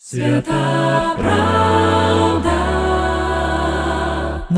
Свята правда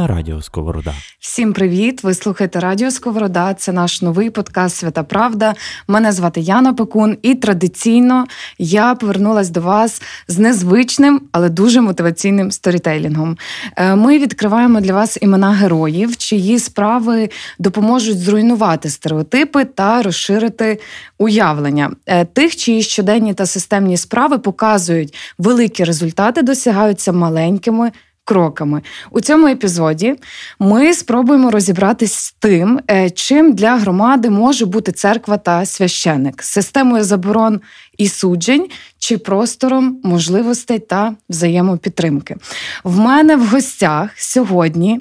на радіо Сковорода. Всім привіт! Ви слухаєте Радіо Сковорода. Це наш новий подкаст Свята Правда. Мене звати Яна Пекун, і традиційно я повернулася до вас з незвичним, але дуже мотиваційним сторітейлінгом. Е, ми відкриваємо для вас імена героїв, чиї справи допоможуть зруйнувати стереотипи та розширити уявлення е, тих, чиї щоденні та системні справи показують великі результати, досягаються маленькими кроками. У цьому епізоді ми спробуємо розібратись з тим, е, чим для громади може бути церква та священик, системою заборон і суджень чи простором можливостей та взаємопідтримки. В мене в гостях сьогодні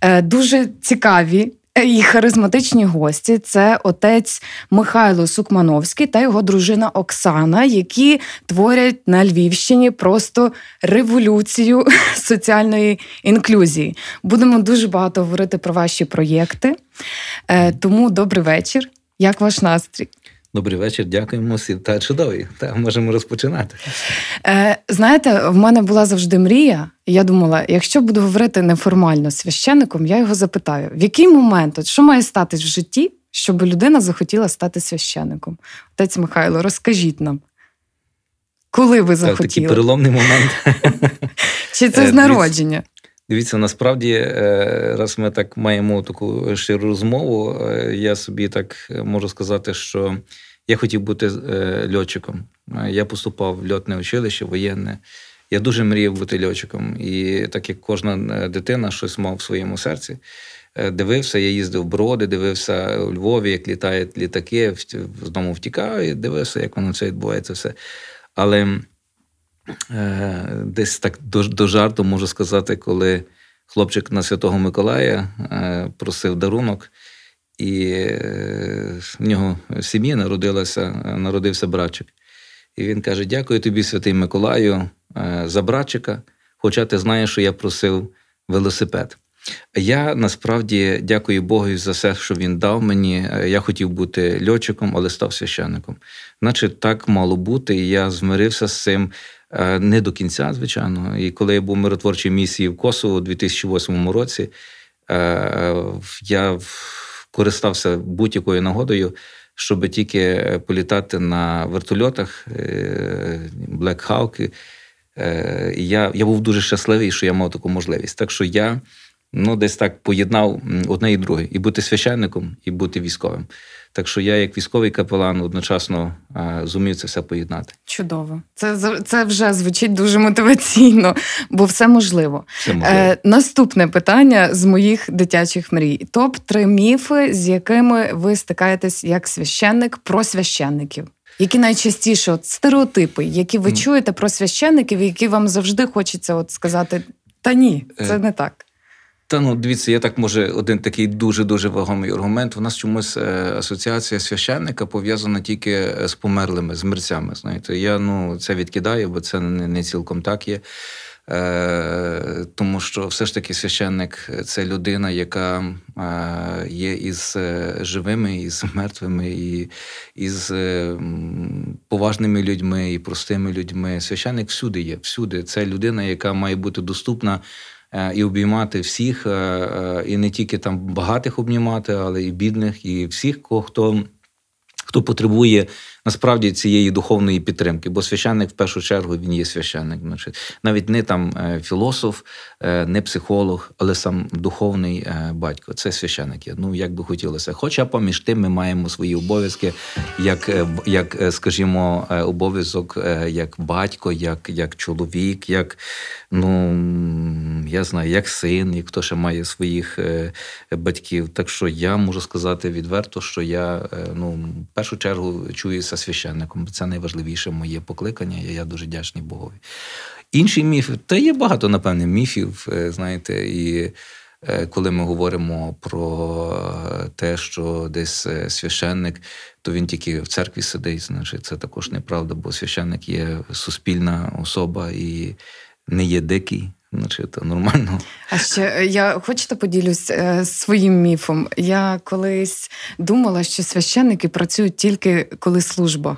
е, дуже цікаві і харизматичні гості це отець Михайло Сукмановський та його дружина Оксана, які творять на Львівщині просто революцію соціальної інклюзії. Будемо дуже багато говорити про ваші проєкти. Е, тому добрий вечір. Як ваш настрій? Добрий вечір, дякуємо всім. Та чудовий. Та можемо розпочинати. Е, Знаєте, в мене була завжди мрія. Я думала, якщо буду говорити неформально з священником, я його запитаю, в який момент, от що має статись в житті, щоб людина захотіла стати священником? Отець Михайло, розкажіть нам, коли ви захотіли? Такий переломний момент. Чи це з е, народження? Дивіться, насправді, е, раз ми так маємо таку щиру розмову, е, я собі так можу сказати, що я хотів бути льотчиком. Я поступав в льотне училище, воєнне. Я дуже мріяв бути льотчиком. І так як кожна дитина щось мав в своєму серці, дивився, я їздив в броди, дивився у Львові, як літають літаки, з дому втікав, і дивився, як воно це відбувається все. Але е, десь так до, до жарту можу сказати, коли хлопчик на Святого Миколая е, просив дарунок, і е, в нього в сім'ї народилася, народився братчик. І він каже: Дякую тобі, святий Миколаю, е, за братчика, хоча ти знаєш, що я просив велосипед. Я насправді дякую Богу за все, що він дав мені. Я хотів бути льотчиком, але став священником. Значить, так мало бути, і я змирився з цим е, не до кінця, звичайно. І коли я був в миротворчій місії в Косово у 2008 році, е, я користався будь-якою нагодою, щоб тільки політати на вертольотах е, Black Hawk. І я, я був дуже щасливий, що я мав таку можливість. Так що я ну, десь так поєднав одне і друге, і бути священником, і бути військовим. Так що я, як військовий капелан, одночасно зумів це все поєднати. Чудово, це це вже звучить дуже мотиваційно, бо все можливо. Все можливо. Е, Наступне питання з моїх дитячих мрій: топ три міфи, з якими ви стикаєтесь як священник про священників. Які найчастіше от стереотипи, які ви mm. чуєте про священників, які вам завжди хочеться от сказати: та ні, це е, не так. Та ну дивіться, є так може один такий дуже дуже вагомий аргумент. У нас чомусь е, асоціація священника пов'язана тільки е, з померлими, з мерцями. Знаєте, я ну це відкидаю, бо це не, не цілком так є. Е, Тому що все ж таки священник це людина, яка е, є із е, живими, із мертвими, і із е, поважними людьми, і простими людьми. Священник всюди є, всюди. Це людина, яка має бути доступна. Е, і обіймати всіх, е, е, і не тільки там багатих обнімати, але і бідних, і всіх, хто хто потребує насправді цієї духовної підтримки. Бо священник в першу чергу він є священник. Навіть не там філософ, не психолог, але сам духовний батько. Це священник є. Ну як би хотілося. Хоча поміж тим ми маємо свої обов'язки, як, як скажімо, обов'язок як батько, як, як чоловік, як ну я знаю, як син, як хто ще має своїх е, батьків. Так що я можу сказати відверто, що я е, ну, в першу чергу чуюся священником. Це найважливіше моє покликання. і Я дуже вдячний Богові. Інші міфи, та є багато, напевне, міфів, е, знаєте, і. Коли ми говоримо про те, що десь священник, то він тільки в церкві сидить, значить це також неправда, бо священник є суспільна особа і не є дикий, значить, це нормально. А ще е, я хочете поділюсь е, своїм міфом. Я колись думала, що священники працюють тільки коли служба.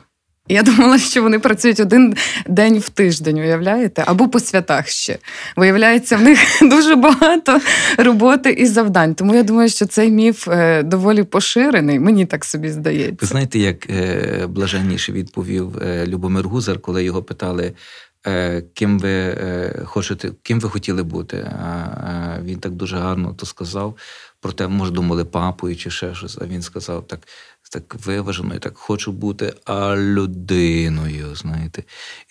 Я думала, що вони працюють один день в тиждень, уявляєте? Або по святах ще. Виявляється, в них дуже багато роботи і завдань. Тому я думаю, що цей міф е, доволі поширений, мені так собі здається. Ви знаєте, як блаженніше відповів Любомир Гузар, коли його питали, ким ви е, хочете, ким ви хотіли бути? Він так дуже гарно то сказав. Проте, може, думали папою чи ще щось. А він сказав так так виважено, і так хочу бути а людиною. знаєте.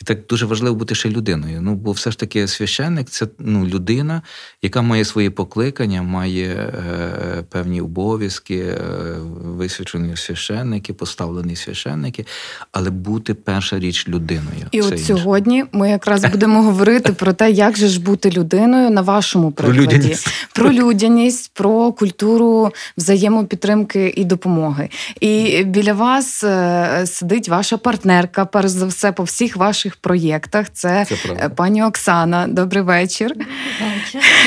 І так дуже важливо бути ще людиною. Ну, бо все ж таки священник це ну, людина, яка має свої покликання, має е, певні обов'язки, е, висвячені священники, поставлені священники, але бути перша річ людиною. І це от інше. сьогодні ми якраз будемо говорити про те, як же ж бути людиною на вашому Про прикладі. людяність. Про людяність, про культуру взаємопідтримки і допомоги. І біля вас е, сидить ваша партнерка, перш за все, по всіх ваших проєктах. Це, Це е, пані Оксана. Добрий вечір.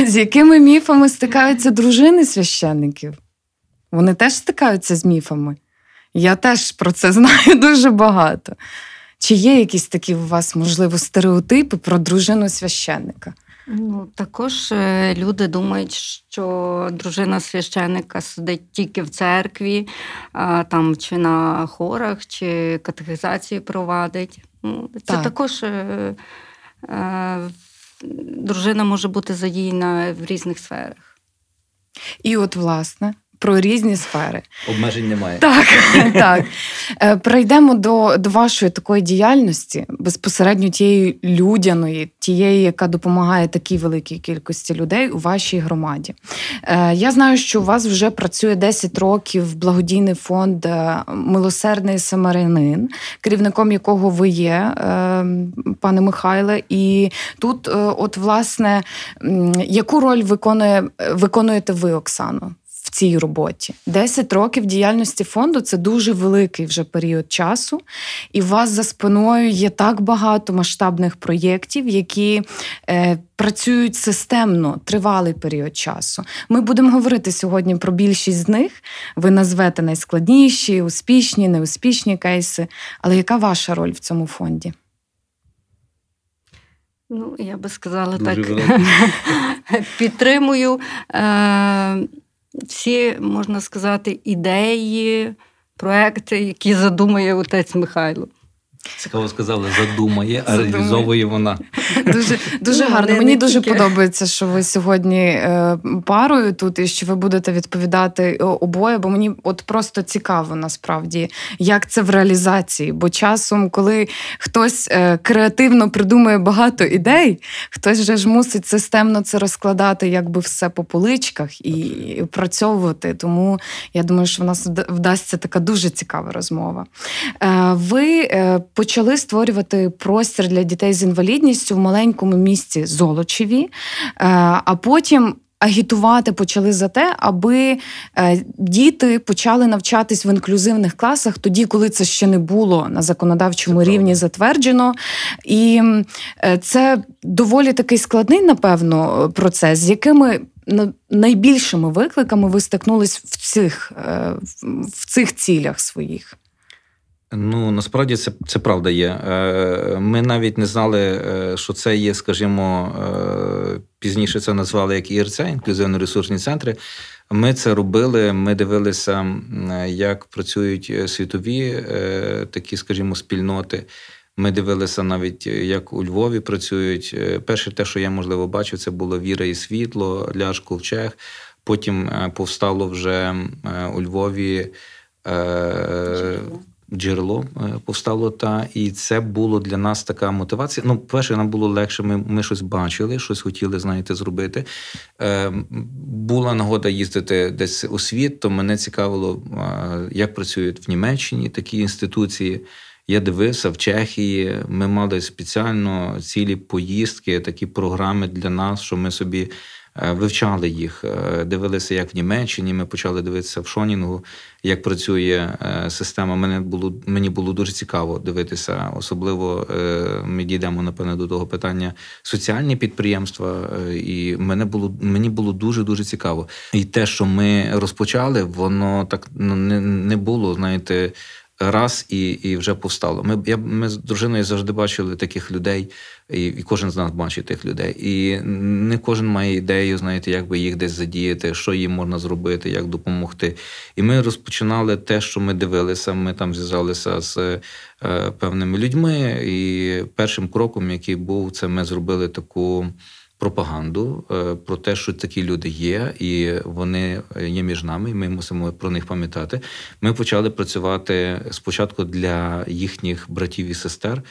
З якими міфами стикаються дружини священників? Вони теж стикаються з міфами. Я теж про це знаю дуже багато. Чи є якісь такі у вас, можливо, стереотипи про дружину священника? Ну, також е, люди думають, що дружина священика сидить тільки в церкві, там чи на хорах, чи катехізації провадить. Ну, Це Так. також е, е, дружина може бути задіяна в різних сферах. І от, власне, про різні сфери. Обмежень немає. Так, так. Е, до, до вашої такої діяльності, безпосередньо тієї людяної, тієї, яка допомагає такій великій кількості людей у вашій громаді. Е, Я знаю, що у вас вже працює 10 років благодійний фонд е, Милосердний Самарянин, керівником якого ви є, пане Михайле. І тут, от, власне, яку роль виконує, виконуєте ви, Оксано? В цій роботі. 10 років діяльності фонду це дуже великий вже період часу, і у вас за спиною є так багато масштабних проєктів, які е, працюють системно тривалий період часу. Ми будемо говорити сьогодні про більшість з них. Ви назвете найскладніші, успішні, неуспішні кейси. Але яка ваша роль в цьому фонді? Ну, я би сказала Дуже так. Підтримую е, всі, можна сказати, ідеї, проекти, які задумує отець Михайло. Цікаво сказали, задумає, а реалізовує вона. Дуже, дуже Ну, гарно. не- Мені не дуже тільки. подобається, що ви сьогодні е, парою тут і що ви будете відповідати обоє, бо мені от просто цікаво насправді, як це в реалізації. Бо часом, коли хтось е, креативно придумує багато ідей, хтось же ж мусить системно це розкладати, якби все по поличках і опрацьовувати. Тому я думаю, що в нас вдасться така дуже цікава розмова. Е, Ви е, почали створювати простір для дітей з інвалідністю в маленькому місті Золочеві, е, а потім. Агітувати почали за те, аби е, діти почали навчатись в інклюзивних класах тоді, коли це ще не було на законодавчому Це рівні правда. затверджено. І е, це доволі такий складний, напевно, процес, з якими найбільшими викликами ви стикнулись в цих, в цих цілях своїх. Ну насправді це, це правда є. Е, Ми навіть не знали, е, що це є, скажімо, е, пізніше це назвали як ІРЦ, інклюзивно-ресурсні центри. Ми це робили. Ми дивилися, як працюють світові такі, скажімо, спільноти. Ми дивилися навіть, як у Львові працюють. Перше, те, що я можливо бачив, це було Віра і світло, Ляш Ковчег. Потім повстало вже у Львові. е, Джерело е, повстало та і це було для нас така мотивація. Ну, перше, нам було легше. Ми, ми щось бачили, щось хотіли, знаєте, зробити. Е, була нагода їздити десь у світ, то мене цікавило, е, як працюють в Німеччині такі інституції. Я дивився в Чехії. Ми мали спеціально цілі поїздки, такі програми для нас, що ми собі вивчали їх, е, дивилися, як в Німеччині. Ми почали дивитися в Шонінгу, як працює е, система. Мене було мені було дуже цікаво дивитися. Особливо е, ми дійдемо напевне до того питання соціальні підприємства. е, І мене було мені було дуже дуже цікаво. І те, що ми розпочали, воно так ну, не було, знаєте. Раз і, і вже повстало. Ми, я, ми з дружиною завжди бачили таких людей, і, і кожен з нас бачить тих людей. І не кожен має ідею, знаєте, як би їх десь задіяти, що їм можна зробити, як допомогти. І ми розпочинали те, що ми дивилися. Ми там зв'язалися з е, певними людьми. І першим кроком, який був, це ми зробили таку пропаганду е, про те, що такі люди є, і вони є між нами. і Ми мусимо про них пам'ятати. Ми почали працювати спочатку для їхніх братів і сестер.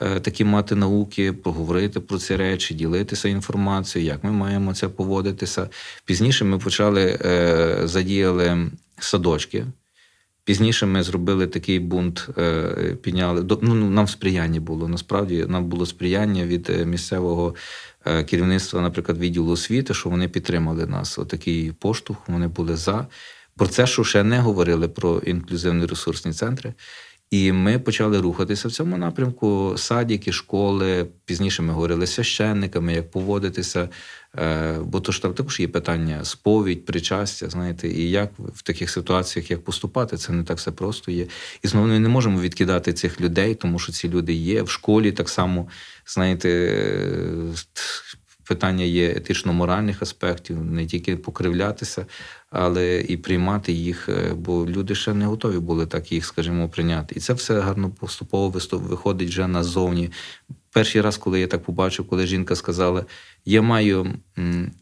е, Такі мати науки, поговорити про ці речі, ділитися інформацією, як ми маємо це поводитися. Пізніше ми почали е, задіяли садочки. Пізніше ми зробили такий бунт, підняли до- ну, нам сприяння було. Насправді нам було сприяння від місцевого керівництва, наприклад, відділу освіти, що вони підтримали нас. Отакий поштовх, вони були за. Про це, що ще не говорили про інклюзивні ресурсні центри. І ми почали рухатися в цьому напрямку. Садіки, школи. Пізніше ми говорили з священниками, як поводитися. Е, Бо то ж там також є питання сповідь, причастя, знаєте, і як в таких ситуаціях як поступати, це не так все просто є. І знову ми не можемо відкидати цих людей, тому що ці люди є. В школі так само, знаєте, питання є етично-моральних аспектів, не тільки покривлятися, але і приймати їх, е, бо люди ще не готові були так їх, скажімо, прийняти. І це все гарно поступово виходить вже назовні. Перший раз, коли я так побачив, коли жінка сказала: Я маю,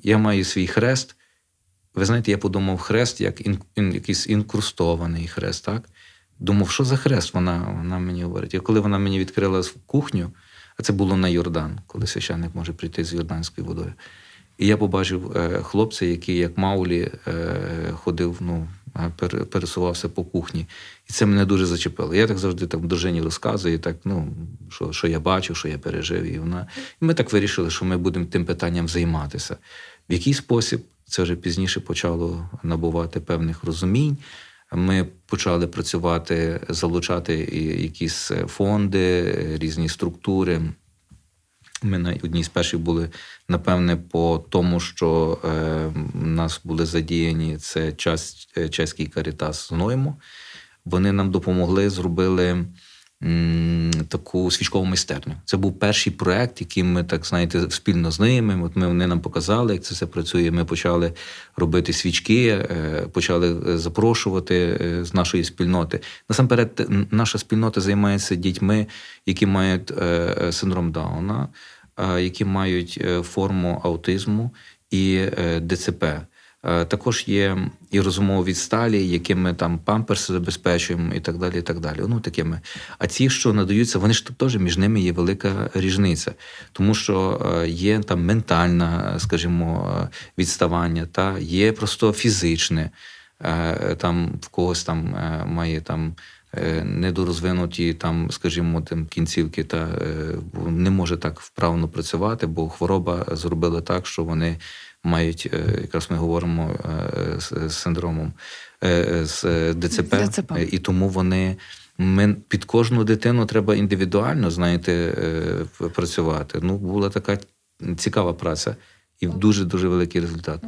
я маю свій хрест. Ви знаєте, я подумав хрест як ін, якийсь інкрустований хрест, так? Думав, що за хрест вона, вона мені говорить. І коли вона мені відкрила кухню, а це було на Йордан, коли священник може прийти з Йорданською водою. І я побачив е, хлопця, який, як Маулі, е, ходив, ну, пересувався по кухні. І це мене дуже зачепило. Я так завжди так дружині розказую, так, ну, що, що я бачив, що я пережив. І, вона... і ми так вирішили, що ми будемо тим питанням займатися. В який спосіб це вже пізніше почало набувати певних розумінь. Ми почали працювати, залучати якісь фонди, різні структури. Ми на одній з перших були, напевне, по тому, що е, нас були задіяні це час, е, чеський карітас з Ноймо. Вони нам допомогли, зробили таку свічкову майстерню. Це був перший проект, який ми так знаєте, спільно з ними. От ми вони нам показали, як це все працює. Ми почали робити свічки, е, почали е, запрошувати е, з нашої спільноти. Насамперед, наша спільнота займається дітьми, які мають синдром Дауна, які мають форму аутизму і ДЦП. Е, Також є і розумово відсталі, якими там памперси забезпечуємо, і так далі. і так далі. Ну, такими. А ці, що надаються, вони ж теж між ними є велика різниця, тому що е, є там ментальне, скажімо, відставання, та є просто фізичне. Е, Там в когось там має там. Недорозвинуті там, скажімо, там кінцівки, та не може так вправно працювати, бо хвороба зробила так, що вони мають, е, якраз ми говоримо е, з синдромом е, з ДЦП, ДЦП. І тому вони. Ми під кожну дитину треба індивідуально, знаєте, працювати. Ну, була така цікава праця і дуже дуже великий результат.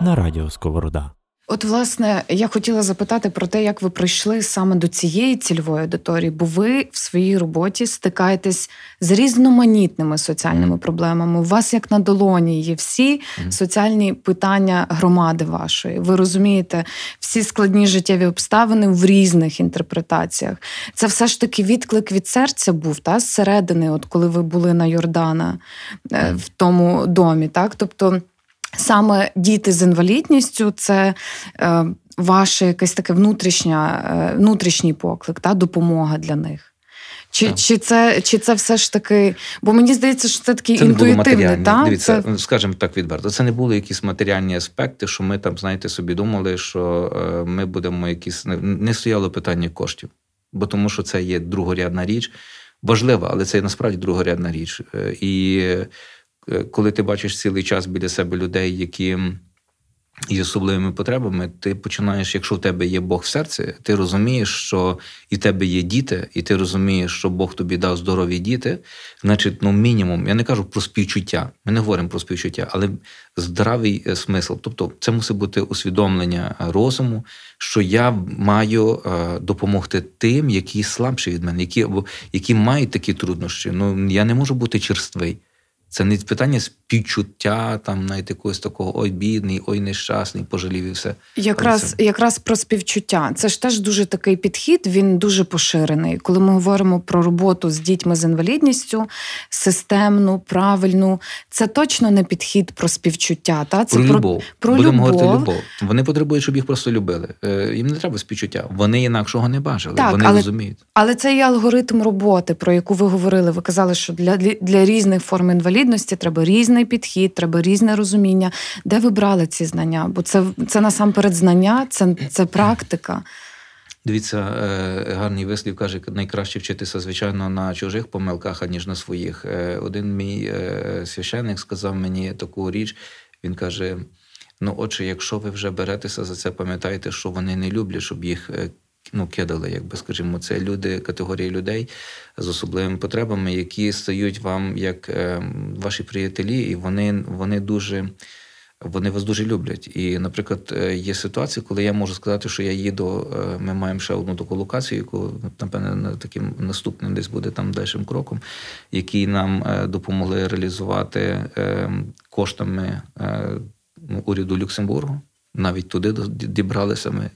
на радіо Сковорода. От, власне, я хотіла запитати про те, як ви прийшли саме до цієї цільової аудиторії, бо ви в своїй роботі стикаєтесь з різноманітними соціальними проблемами. У вас як на долоні є всі Мгм. соціальні питання громади вашої. Ви розумієте всі складні життєві обставини в різних інтерпретаціях. Це все ж таки відклик від серця був та зсередини, от коли ви були на Йордана Мгм. в тому домі, так тобто. Саме діти з інвалідністю це е, ваше якесь таке внутрішня, е, внутрішній поклик, та допомога для них. Чи, Так. чи, це, чи це все ж таки, бо мені здається, що це такий інтуїтивний, та? Дивіться, Це, скажімо так відверто. Це не були якісь матеріальні аспекти, що ми там, знаєте, собі думали, що е, ми будемо якісь не- стояло питання коштів, бо тому що це є другорядна річ, важлива, але це є насправді другорядна річ. І коли ти бачиш цілий час біля себе людей, які. і особливими потребами, ти починаєш, якщо в тебе є Бог в серці, ти розумієш, що і в тебе є діти, і ти розумієш, що Бог тобі дав здорові діти. Значить, ну мінімум, я не кажу про співчуття. Ми не говоримо про співчуття, але здравий е, смисл. Тобто, це мусить бути усвідомлення е, розуму, що я маю е, допомогти тим, які слабші від мене, які або які мають такі труднощі. Ну я не можу бути черствий. Це не питання співчуття, там навіть якогось такого ой, бідний, ой, нещасний, пожалів і все. Якраз це... якраз про співчуття. Це ж теж дуже такий підхід, він дуже поширений. Коли ми говоримо про роботу з дітьми з інвалідністю, системну, правильну, це точно не підхід про співчуття. Та? Це про, про любов. Про Будемо любов. говорити любов. Вони потребують, щоб їх просто любили. Е, їм не треба співчуття. Вони інакшого не бачили, так, вони але, розуміють. Але це є алгоритм роботи, про яку ви говорили. Ви казали, що для, для різних форм інвалідності треба різний підхід, треба різне розуміння. Де ви брали ці знання? Бо це це насамперед знання, це, це практика. Дивіться, е, гарний вислів каже, найкраще вчитися, звичайно, на чужих помилках, аніж на своїх. Е, один мій е, священник сказав мені таку річ. Він каже: ну, отже, якщо ви вже беретеся за це, пам'ятайте, що вони не люблять, щоб їх ну, кидали, якби скажімо, це люди, категорії людей з особливими потребами, які стають вам як е, ваші приятелі, і вони, вони дуже. Вони вас дуже люблять. І, наприклад, е, є ситуації, коли я можу сказати, що я їду, е, ми маємо ще одну таку локацію, яку, напевне, таким наступним десь буде там дальшим кроком, які нам е, допомогли реалізувати коштами уряду Люксембургу. Навіть туди дібралися. Ми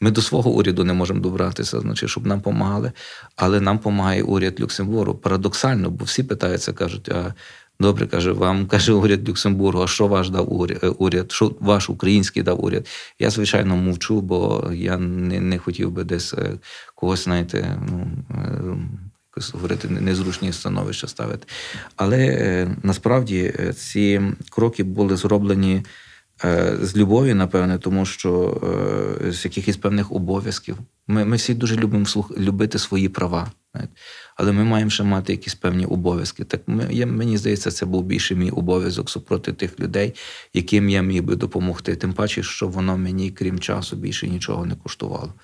ми до свого уряду не можемо добратися, значить, щоб нам допомагали. Але нам допомагає уряд Люксембургу. Парадоксально, бо всі питаються, кажуть, а добре, каже, вам каже уряд Люксембургу, а що ваш дав уряд, що ваш український дав уряд? Я, звичайно, мовчу, бо я не не хотів би десь е, когось, знаєте, ну. Е, якось говорити, незручні становища ставити. Але е, насправді ці кроки були зроблені Е, з любові, напевне, тому що е, з якихось певних обов'язків. Ми ми всі дуже любимо слух, любити свої права, але ми маємо ще мати якісь певні обов'язки. Так ми, я, мені здається, це був більше мій обов'язок супроти тих людей, яким я міг би допомогти. Тим паче, що воно мені, крім часу, більше нічого не коштувало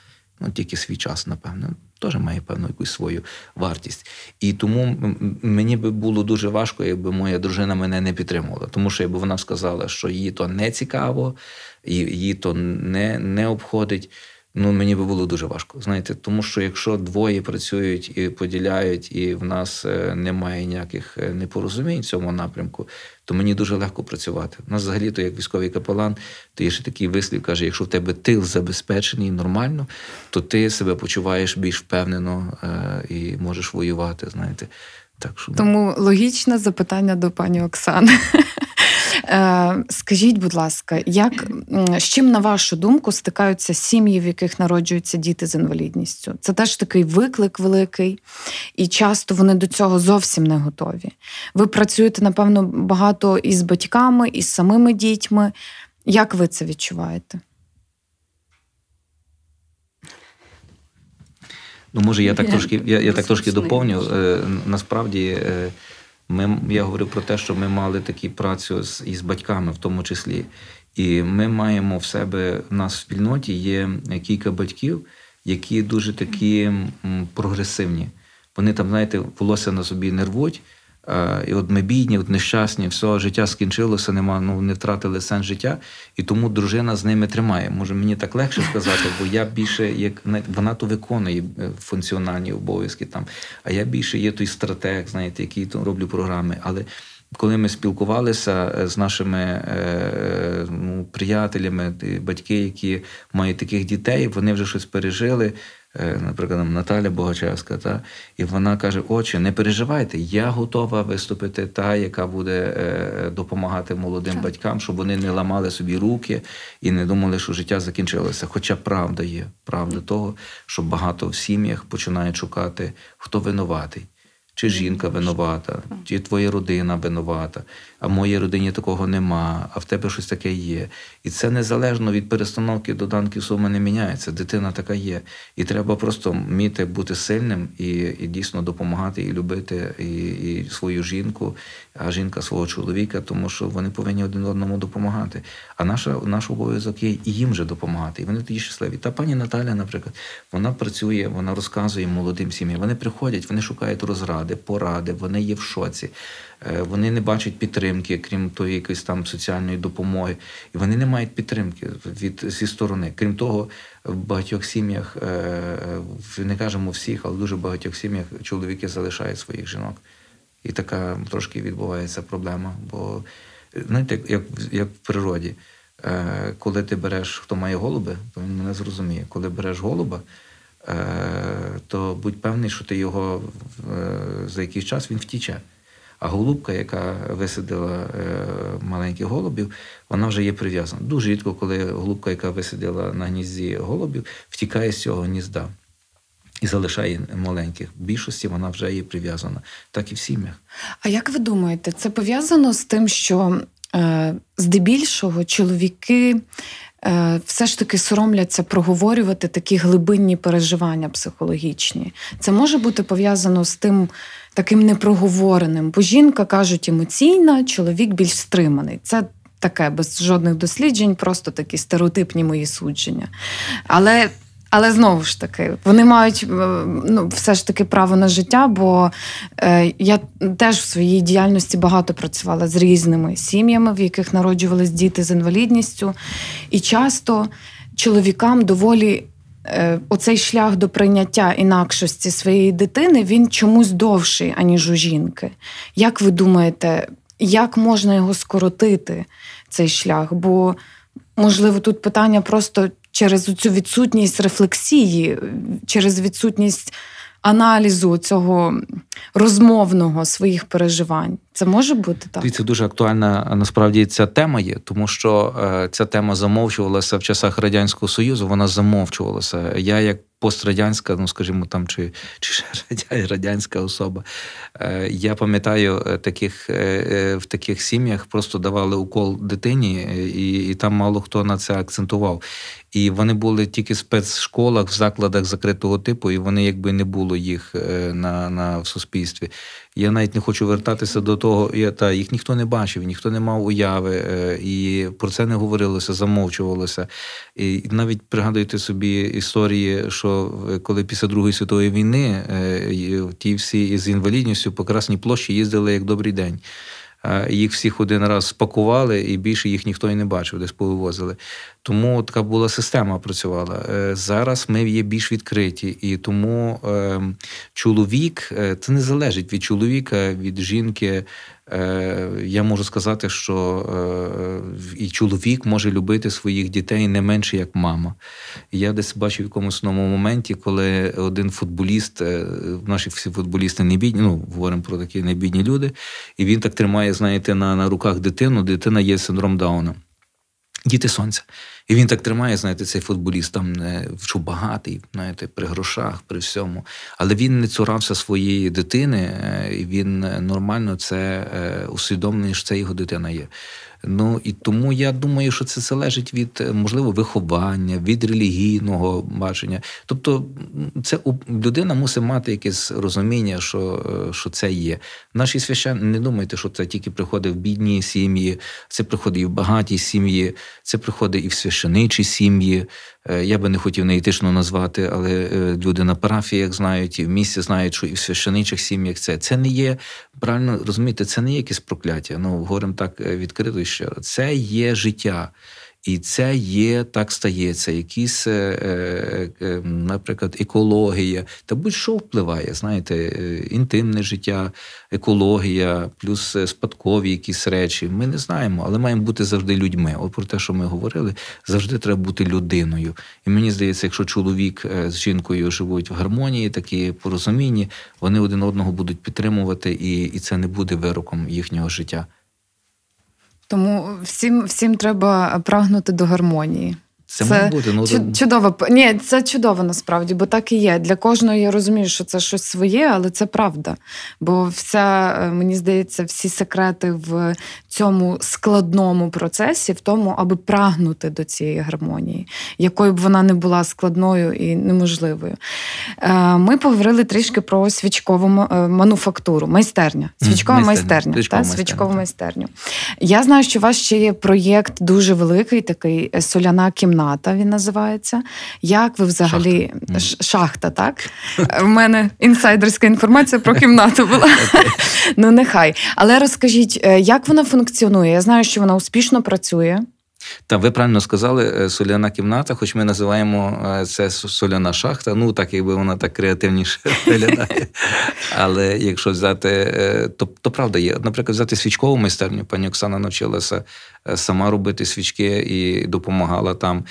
ну, тільки свій час, напевно, теж має певну якусь свою вартість. І тому мені би було дуже важко, якби моя дружина мене не підтримувала. Тому що якби вона сказала, що їй то не цікаво, її то не, не обходить. Ну, мені би було дуже важко, знаєте, тому що якщо двоє працюють і поділяють, і в нас е, немає ніяких е, непорозумінь в цьому напрямку, то мені дуже легко працювати. У нас взагалі, то як військовий капелан, то є ще такий вислів, каже: якщо в тебе тил забезпечений нормально, то ти себе почуваєш більш впевнено е, і можеш воювати. Знаєте, так що тому логічне запитання до пані Оксани. Е, скажіть, будь ласка, як з чим, на вашу думку, стикаються сім'ї, в яких народжуються діти з інвалідністю? Це теж такий виклик великий, і часто вони до цього зовсім не готові. Ви працюєте, напевно, багато із батьками, і з самими дітьми. Як ви це відчуваєте? Ну, може, я так трошки я, я так трошки доповню. Е, насправді, е, ми, Я говорив про те, що ми мали такі працю з із батьками, в тому числі. І ми маємо в себе в нас в спільноті є кілька батьків, які дуже такі прогресивні. Вони там, знаєте, волосся на собі не рвуть. І от ми бідні, от нещасні, все життя скінчилося, нема, ну не втратили сенс життя, і тому дружина з ними тримає. Може, мені так легше сказати, бо я більше як вона то виконує е, функціональні обов'язки там. А я більше є той стратег, знаєте, який то роблю програми. Але коли ми спілкувалися е, з нашими е, ну, приятелями, батьки, які мають таких дітей, вони вже щось пережили. Е, наприклад, Наталя Богачевська, та, і вона каже: Отче, не переживайте, я готова виступити та, яка буде е, допомагати молодим так. батькам, щоб вони не ламали собі руки і не думали, що життя закінчилося. Хоча правда є, правда того, що багато в сім'ях починають шукати, хто винуватий. Чи жінка винувата, чи твоя родина винувата, а в моїй родині такого нема, а в тебе щось таке є. І це незалежно від перестановки доданків суми не міняється. Дитина така є. І треба просто вміти бути сильним і, і дійсно допомагати і любити і, і свою жінку, а жінка свого чоловіка, тому що вони повинні один одному допомагати. А наша, наш обов'язок є і їм же допомагати. І вони тоді щасливі. Та пані Наталя, наприклад, вона працює, вона розказує молодим сім'ям. Вони приходять, вони шукають розради, поради, вони є в шоці. Е, Вони не бачать підтримки, крім тої якоїсь там соціальної допомоги, і вони не мають підтримки від зі сторони. Крім того, в багатьох сім'ях е, не кажемо всіх, але дуже багатьох сім'ях чоловіки залишають своїх жінок. І така трошки відбувається проблема. Бо знаєте, як, як в природі, е, коли ти береш, хто має голуби, то він мене зрозуміє. Коли береш голуба, е, то будь певний, що ти його е, за якийсь час він втіче. А голубка, яка висадила е, маленьких голубів, вона вже є прив'язана. Дуже рідко, коли голубка, яка висадила на гнізді голубів, втікає з цього гнізда і залишає маленьких. В більшості вона вже є прив'язана, так і в сім'ях. А як ви думаєте, це пов'язано з тим, що е, здебільшого чоловіки е, все ж таки соромляться проговорювати такі глибинні переживання психологічні? Це може бути пов'язано з тим таким непроговореним, бо жінка кажуть емоційна, чоловік більш стриманий. Це таке без жодних досліджень, просто такі стереотипні мої судження. Але але знову ж таки, вони мають е, ну, все ж таки право на життя, бо е, я теж в своїй діяльності багато працювала з різними сім'ями, в яких народжувались діти з інвалідністю. І часто чоловікам доволі е, оцей шлях до прийняття інакшості своєї дитини він чомусь довший, аніж у жінки. Як ви думаєте, як можна його скоротити, цей шлях? Бо, можливо, тут питання просто через цю відсутність рефлексії, через відсутність аналізу цього розмовного своїх переживань. Це може бути так? Дивіться, дуже актуальна насправді ця тема є, тому що е, ця тема замовчувалася в часах радянського союзу. Вона замовчувалася. Я як пострадянська, ну скажімо, там чи, чи радя- радянська особа. Е, я пам'ятаю е, таких е, е, в таких сім'ях просто давали укол дитині, е, і, і там мало хто на це акцентував. І вони були тільки в спецшколах, в закладах закритого типу, і вони якби не було їх е, на, на в суспільстві. Я навіть не хочу вертатися до того, я, та, їх ніхто не бачив, ніхто не мав уяви, е, і про це не говорилося, замовчувалося. І навіть пригадуйте собі історії, що е, коли після Другої світової війни е, ті всі з інвалідністю по Красній площі їздили як добрий день. Їх всіх один раз спакували, і більше їх ніхто і не бачив, десь повивозили. Тому така була система працювала. Е, Зараз ми є більш відкриті, і тому е, чоловік е, це не залежить від чоловіка, від жінки. Е, Я можу сказати, що е, і чоловік може любити своїх дітей не менше як мама. Я десь бачив в якомусь одному моменті, коли один футболіст, е, наші всі футболісти не бідні, ну говоримо про такі небідні люди, і він так тримає, знаєте, на, на руках дитину. Дитина є синдром Дауна. Діти сонця. І він так тримає, знаєте, цей футболіст там не що багатий, знаєте, при грошах, при всьому. Але він не цурався своєї дитини, е, і він е, нормально це е, усвідомлює, що це його дитина є. Ну і тому я думаю, що це залежить від е, можливо виховання, від релігійного бачення. Тобто, це людина мусить мати якесь розуміння, що, е, що це є. Наші священники, не думайте, що це тільки приходить в бідні сім'ї, це приходить і в багатій сім'ї, це приходить і в священичі сім'ї. Е, Я би не хотів неетично назвати, але е, люди на парафіях знають, і в місті знають, що і в священичих сім'ях це. Це не є, правильно розумієте, це не є якесь прокляття. Ну, говоримо так е, відкрито і щиро. Це є життя. І це є, так стається, якісь, е, е, е, наприклад, екологія, та будь-що впливає, знаєте, інтимне життя, екологія, плюс спадкові якісь речі. Ми не знаємо, але маємо бути завжди людьми. От про те, що ми говорили, завжди треба бути людиною. І мені здається, якщо чоловік з жінкою живуть в гармонії, такі порозумінні, вони один одного будуть підтримувати, і, і це не буде вироком їхнього життя. Тому всім, всім треба прагнути до гармонії. Це, має бути. Ну, чу- чудово. Ні, це чудово насправді, бо так і є. Для кожного я розумію, що це щось своє, але це правда. Бо вся, е, мені здається, всі секрети в цьому складному процесі, в тому, аби прагнути до цієї гармонії, якою б вона не була складною і неможливою. Е, Ми поговорили трішки про свічкову е, мануфактуру, майстерня. Свічкова майстерня. майстерня. Свічкова майстерня, свічкову майстерню. Я знаю, що у вас ще є проєкт дуже великий, такий соляна кімната. Він називається. Як ви взагалі Шахта. Шахта, так? У мене інсайдерська інформація про кімнату була. Ну, нехай. Але розкажіть, е, як вона функціонує? Я знаю, що вона успішно працює. Та ви правильно сказали, е, соляна кімната, хоч ми називаємо е, це соляна шахта, ну так якби вона так креативніше виглядає. Але якщо взяти, е, то, то правда є. Наприклад, взяти свічкову майстерню, пані Оксана навчилася сама робити свічки і допомагала там.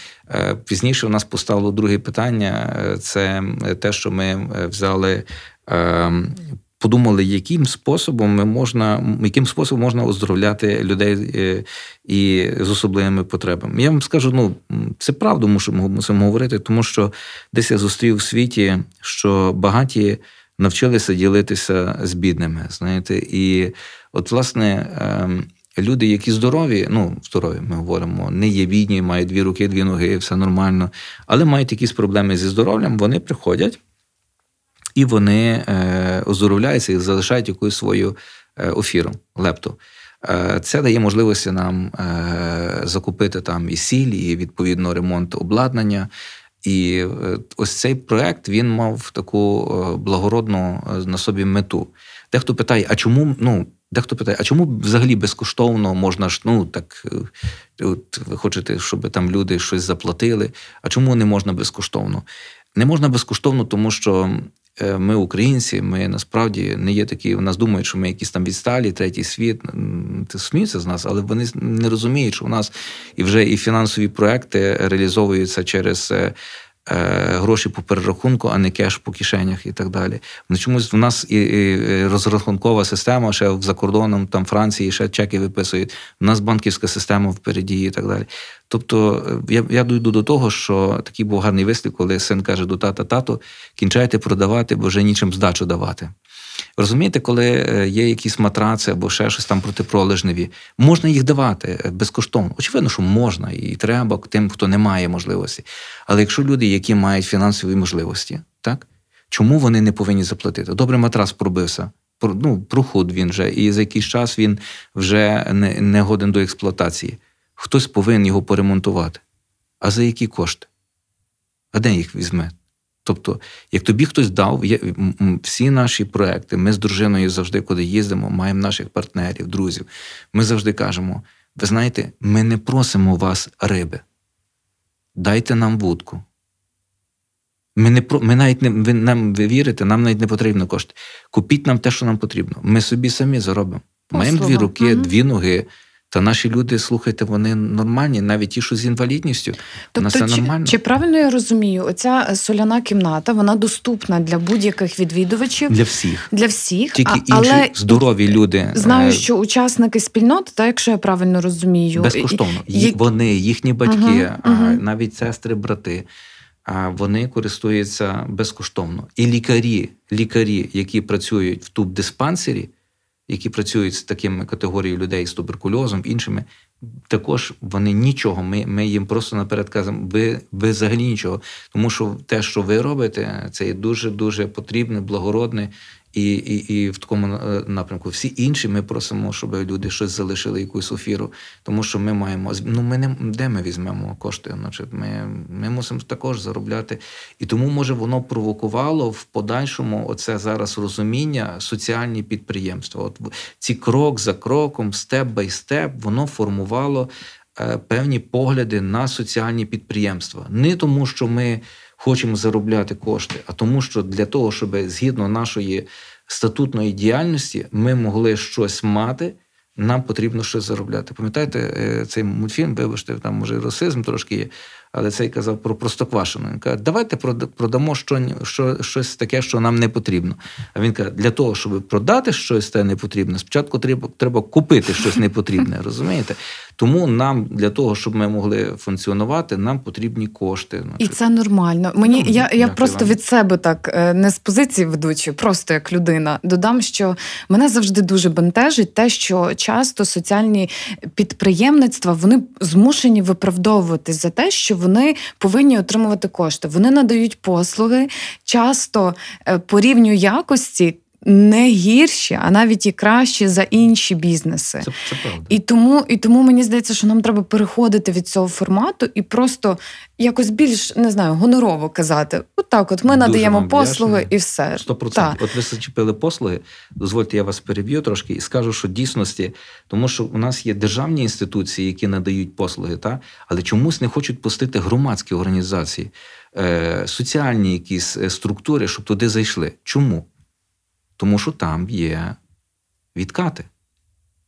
Пізніше у нас постало друге питання: це те, що ми взяли. Подумали, яким способом ми можна, яким способом можна оздоровляти людей е, і з особливими потребами. Я вам скажу, ну це правда, мусимо, мусимо говорити, тому що десь я зустрів у світі, що багаті навчилися ділитися з бідними. Знаєте, і от, власне, ем, люди, які здорові, ну здорові, ми говоримо, не є бідні, мають дві руки, дві ноги, все нормально, але мають якісь проблеми зі здоров'ям, вони приходять. І вони е, оздоровляються і залишають якусь свою е, офіру, лепту. Е, це дає можливості нам закупити там і сіль, і відповідно ремонт обладнання. І ось цей проект він мав таку благородну на собі мету. Дехто питає, а чому ну. Дехто питає, а чому взагалі безкоштовно можна ж, ну так от ви хочете, щоб там люди щось заплатили? А чому не можна безкоштовно? Не можна безкоштовно, тому що ми, українці, ми насправді не є такі. У нас думають, що ми якісь там відсталі, третій світ. Ти сміються з нас, але вони не розуміють, що у нас і вже і фінансові проекти реалізовуються через. Е, Гроші по перерахунку, а не кеш по кишенях і так далі. Ну, чомусь в нас і, і розрахункова система ще за кордоном, там Франції ще чеки виписують. У нас банківська система впереді і так далі. Тобто е, я, я дійду до того, що такий був гарний вислів, коли син каже до тата, тату, кінчайте продавати, бо вже нічим здачу давати. Розумієте, коли е, є якісь матраци або ще щось там протипролежневі, можна їх давати е, безкоштовно. Очевидно, що можна і треба тим, хто не має можливості. Але якщо люди, які мають фінансові можливості, так чому вони не повинні заплатити? Добре, матрас пробився. Ну, прохуд він вже, і за якийсь час він вже не, не годен до експлуатації. Хтось повинен його поремонтувати. А за які кошти? А де їх візьме? Тобто, як тобі хтось дав, є, всі наші проекти, ми з дружиною завжди, коли їздимо, маємо наших партнерів, друзів. Ми завжди кажемо: ви знаєте, ми не просимо вас риби. Дайте нам вудку. Ми, не, ми навіть не ви, нам ви вірите, нам навіть не потрібно кошти. Купіть нам те, що нам потрібно. Ми собі самі заробимо. Маємо дві руки, Мгм. дві ноги. Та наші люди, слухайте, вони нормальні, навіть ті, що з інвалідністю. у нас Тобто, чи, нормально. чи правильно я розумію, оця соляна кімната вона доступна для будь-яких відвідувачів, Для всіх. для всіх, Тільки а, інші але здорові люди знаю, е, що учасники спільноти, так якщо я правильно розумію, безкоштовно. і- Вони, їхні батьки, Мгм, а, навіть сестри, брати, вони користуються безкоштовно. І лікарі, лікарі, які працюють в туб-диспансері, які працюють з такими категорією людей з туберкульозом, іншими, також вони нічого. Ми, ми їм просто наперед кажемо, ви, ви взагалі нічого. Тому що те, що ви робите, це є дуже дуже потрібне, благородне. І, і, і в такому е, напрямку всі інші ми просимо, щоб люди щось залишили, якусь офіру, тому що ми маємо ну ми не де ми візьмемо кошти. Значить, ми, ми мусимо також заробляти. І тому може воно провокувало в подальшому оце зараз розуміння соціальні підприємства. От ці крок за кроком, степ бай степ, воно формувало е, певні погляди на соціальні підприємства. Не тому, що ми хочемо заробляти кошти, а тому, що для того, щоб згідно нашої статутної діяльності ми могли щось мати. Нам потрібно щось заробляти. Пам'ятаєте, е, цей мультфільм, вибачте, там може расизм трошки є, але цей казав про простоквашину. Він каже, давайте продамо що, що, щось таке, що нам не потрібно. А він каже, для того, щоб продати щось те не потрібне, спочатку треба, треба купити щось непотрібне, розумієте? Тому нам для того, щоб ми могли функціонувати, нам потрібні кошти. І це нормально. Мені Ну, я, я просто вам. від себе так е, не з позиції ведучої, просто як людина, додам, що мене завжди дуже бентежить те, що часто соціальні підприємництва вони змушені виправдовуватись за те, що вони повинні отримувати кошти. Вони надають послуги часто е, по рівню якості. Не гірші, а навіть і кращі за інші бізнеси. це, це правда. І тому, і тому мені здається, що нам треба переходити від цього формату і просто якось більш не знаю, гонорово казати. Отак, от ми Дуже надаємо послуги і все. Сто Так. процентів. От ви зачепили послуги. Дозвольте, я вас переб'ю трошки і скажу, що дійсності, тому що у нас є державні інституції, які надають послуги, та але чомусь не хочуть пустити громадські організації, е, соціальні якісь е, структури, щоб туди зайшли. Чому? Тому що там є відкати.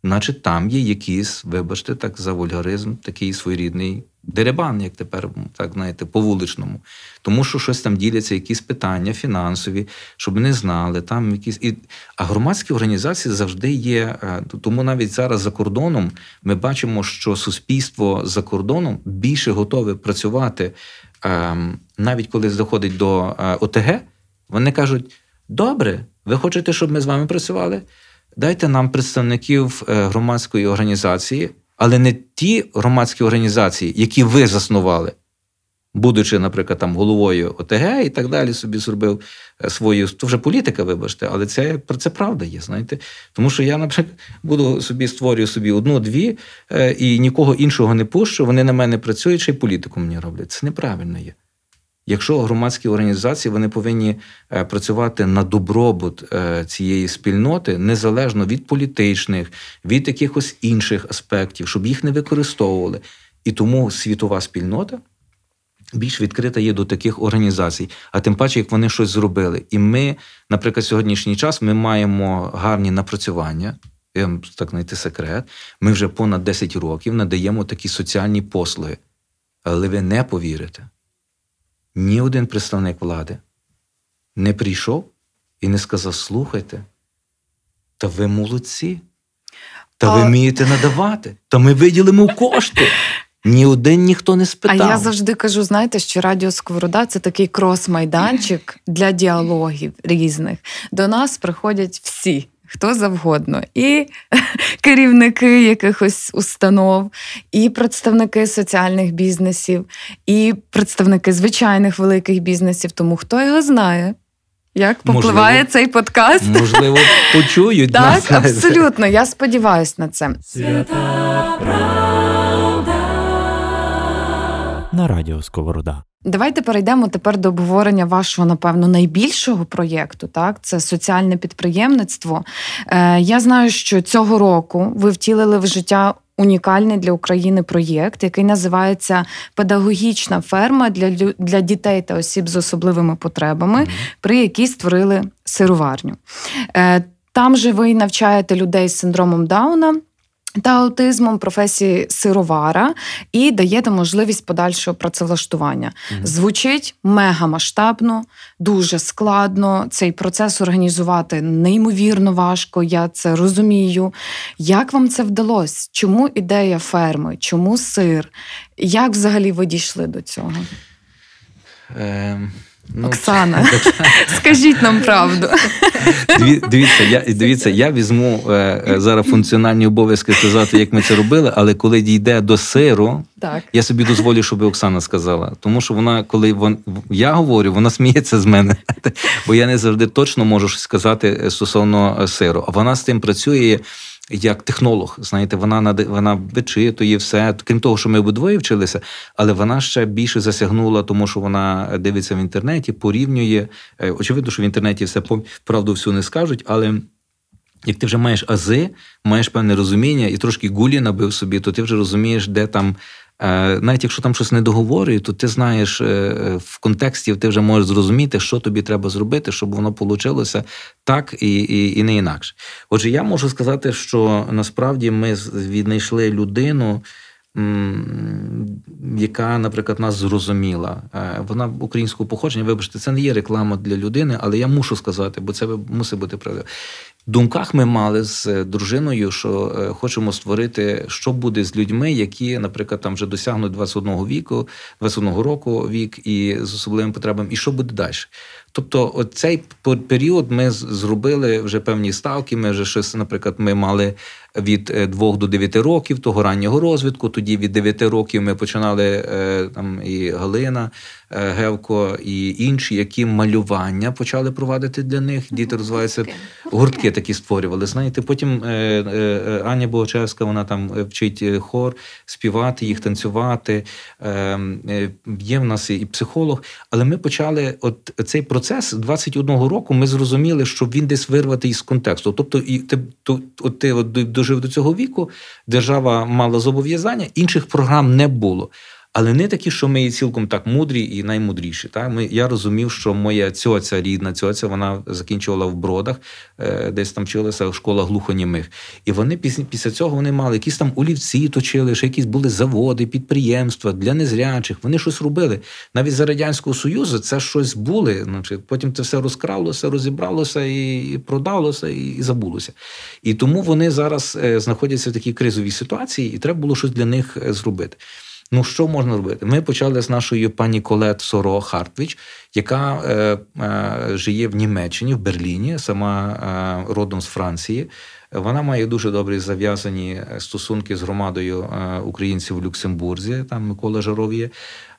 Значить, там є якийсь, вибачте, так за вульгаризм, такий своєрідний деребан, як тепер, так знаєте, по вуличному. Тому що щось там діляться, якісь питання фінансові, щоб не знали. Там якісь і а громадські організації завжди є. е, Тому навіть зараз за кордоном ми бачимо, що суспільство за кордоном більше готове працювати, ем, навіть коли доходить до е, ОТГ. Вони кажуть: добре, ви хочете, щоб ми з вами працювали? Дайте нам представників е, громадської організації, але не ті громадські організації, які ви заснували, будучи, наприклад, там головою ОТГ і так далі, собі зробив е, свою то вже політика, вибачте, але це про це правда є. Знаєте, тому що я, наприклад, буду собі створюю собі одну-дві е, і нікого іншого не пущу. Вони на мене працюють, ще й політику мені роблять. Це неправильно є. Якщо громадські організації вони повинні е, працювати на добробут е, цієї спільноти незалежно від політичних, від якихось інших аспектів, щоб їх не використовували. І тому світова спільнота більш відкрита є до таких організацій, а тим паче, як вони щось зробили. І ми, наприклад, сьогоднішній час ми маємо гарні напрацювання. Так знайти секрет. Ми вже понад 10 років надаємо такі соціальні послуги. Але ви не повірите ні один представник влади не прийшов і не сказав: слухайте, та ви молодці, та ви вмієте надавати, та ми виділимо кошти. Ні один ніхто не спитав. А я завжди кажу: знаєте, що Радіо Сковорода це такий крос-майданчик для діалогів різних. До нас приходять всі. Хто завгодно, і керівники якихось установ, і представники соціальних бізнесів, і представники звичайних великих бізнесів. Тому хто його знає, як попливає Можливо. цей подкаст? Можливо, почують Так, нас. абсолютно. Я сподіваюся на це. На радіо Сковорода. Давайте перейдемо тепер до обговорення вашого, напевно, найбільшого проєкту. Так, це соціальне підприємництво. Е, я знаю, що цього року ви втілили в життя унікальний для України проєкт, який називається Педагогічна ферма для, для дітей та осіб з особливими потребами, при якій створили сироварню. Е, там же ви навчаєте людей з синдромом Дауна. Та аутизмом професії сировара і даєте можливість подальшого працевлаштування. Мгм. Звучить мега масштабно, дуже складно. Цей процес організувати неймовірно важко. Я це розумію. Як вам це вдалося? Чому ідея ферми? Чому сир? Як взагалі ви дійшли до цього? Ем, ну, Оксана, скажіть нам правду. Дивіться, я дивіться, я візьму е, е, зараз функціональні обов'язки сказати, як ми це робили, але коли дійде до сиру, Так. я собі дозволю, щоб Оксана сказала. Тому що вона, коли вон, я говорю, вона сміється з мене. Бо я не завжди точно можу щось сказати е, стосовно сиру. А вона з тим працює. Як технолог, знаєте, вона вона вичитує все. Крім того, що ми обидвоє вчилися, але вона ще більше засягнула, тому що вона дивиться в інтернеті, порівнює. Е, Очевидно, що в інтернеті все правду всю не скажуть, але як ти вже маєш ази, маєш певне розуміння і трошки гулі набив собі, то ти вже розумієш, де там. Е, Навіть якщо там щось не договорює, то ти знаєш е, в контексті, ти вже можеш зрозуміти, що тобі треба зробити, щоб воно вийшло так і, і, і не інакше. Отже, я можу сказати, що насправді ми віднайшли людину, яка, наприклад, нас зрозуміла. Е, Вона українського походження, вибачте, це не є реклама для людини, але я мушу сказати, бо це мусить бути правда. Думках ми мали з е, дружиною, що е, хочемо створити, що буде з людьми, які, наприклад, там вже досягнуть 21 віку, 21 року вік і з особливими потребами, і що буде далі. Тобто, цей період ми зробили вже певні ставки. Ми вже щось, наприклад, ми мали від 2 до 9 років того раннього розвитку. Тоді від 9 років ми починали е, там і Галина е, Гевко, і інші, які малювання почали провадити для них. Діти розвиваються гуртки такі створювали. Знаєте, потім е, е, е, Аня Богачевська, вона там е, вчить е, хор співати, їх танцювати. Е, е, є в нас і психолог. Але ми почали от цей процес 21 року. Ми зрозуміли, що він десь вирвати із контексту. Тобто, і ти, то, от ти от дожив до цього віку, держава мала зобов'язання, інших програм не було. Але не такі, що ми цілком так мудрі і наймудріші. Так? Ми, я розумів, що моя цьоця, рідна цьоця, вона закінчувала в бродах, е, десь там вчилася школа глухонімих. І вони після, після цього вони мали якісь там олівці точили, ще якісь були заводи, підприємства для незрячих. Вони щось робили. Навіть за Радянського Союзу це щось були. Значить, потім це все розкралося, розібралося і, продалося, і, і забулося. І тому вони зараз е, знаходяться в такій кризовій ситуації, і треба було щось для них е, зробити. Ну, що можна робити? Ми почали з нашою пані Колет Соро Хартвіч, яка е, е, живе в Німеччині, в Берліні, сама е, родом з Франції. Вона має дуже добрі зав'язані стосунки з громадою е, українців в Люксембурзі. Там Микола Жаров є е,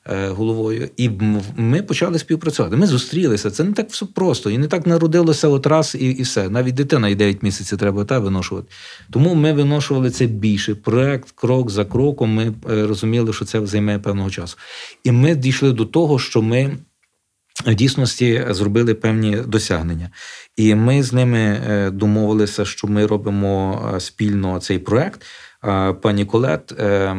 головою. І ми почали співпрацювати. Ми зустрілися. Це не так все просто. І не так народилося от раз і, і все. Навіть дитина і 9 місяців треба та виношувати. Тому ми виношували це більше. Проект, крок за кроком. Ми е, розуміли, що це займе певного часу. І ми дійшли до того, що ми. В дійсності зробили певні досягнення, і ми з ними е, домовилися, що ми робимо е, спільно цей проект. Пані Колет, е,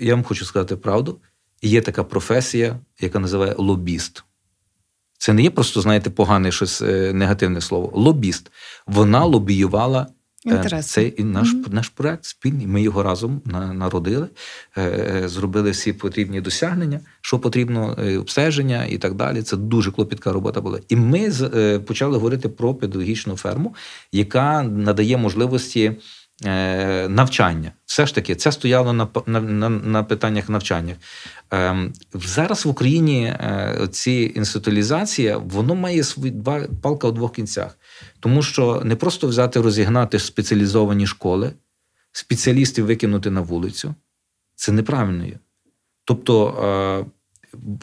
я вам хочу сказати правду. Є така професія, яка називає лобіст. Це не є просто, знаєте, погане щось е, негативне слово. Лобіст. Вона лобіювала е, Інтересно. цей наш, Мгм. наш проект спільний. Ми його разом народили, е, зробили всі потрібні досягнення, що потрібно, обстеження і так далі. Це дуже клопітка робота була. І ми почали говорити про педагогічну ферму, яка надає можливості. Е, Навчання, все ж таки, це стояло на на, на, питаннях навчання. Ем, зараз в Україні е, ці інституалізація, воно має свої два палка у двох кінцях. Тому що не просто взяти розігнати спеціалізовані школи, спеціалістів викинути на вулицю, це неправильно. Тобто е,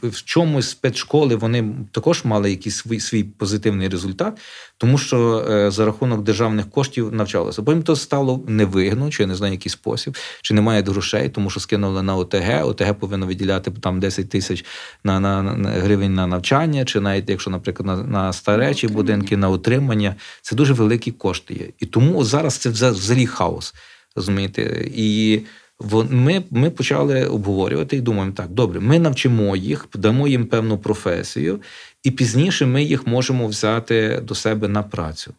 в чомусь спецшколи вони також мали якийсь свій, свій позитивний результат, тому що е, за рахунок державних коштів навчалося. Потім то стало невигідно, чи я не знаю, який спосіб, чи немає грошей, тому що скинули на ОТГ. ОТГ повинно виділяти там 10 тисяч на, на, на гривень на навчання, чи навіть якщо, наприклад, на, на старечі будинки, на утримання, це дуже великі кошти є. І тому зараз це взагалі хаос. Розумієте? І ми, ми почали обговорювати і думаємо, так, добре, ми навчимо їх, дамо їм певну професію, і пізніше ми їх можемо взяти до себе на працю.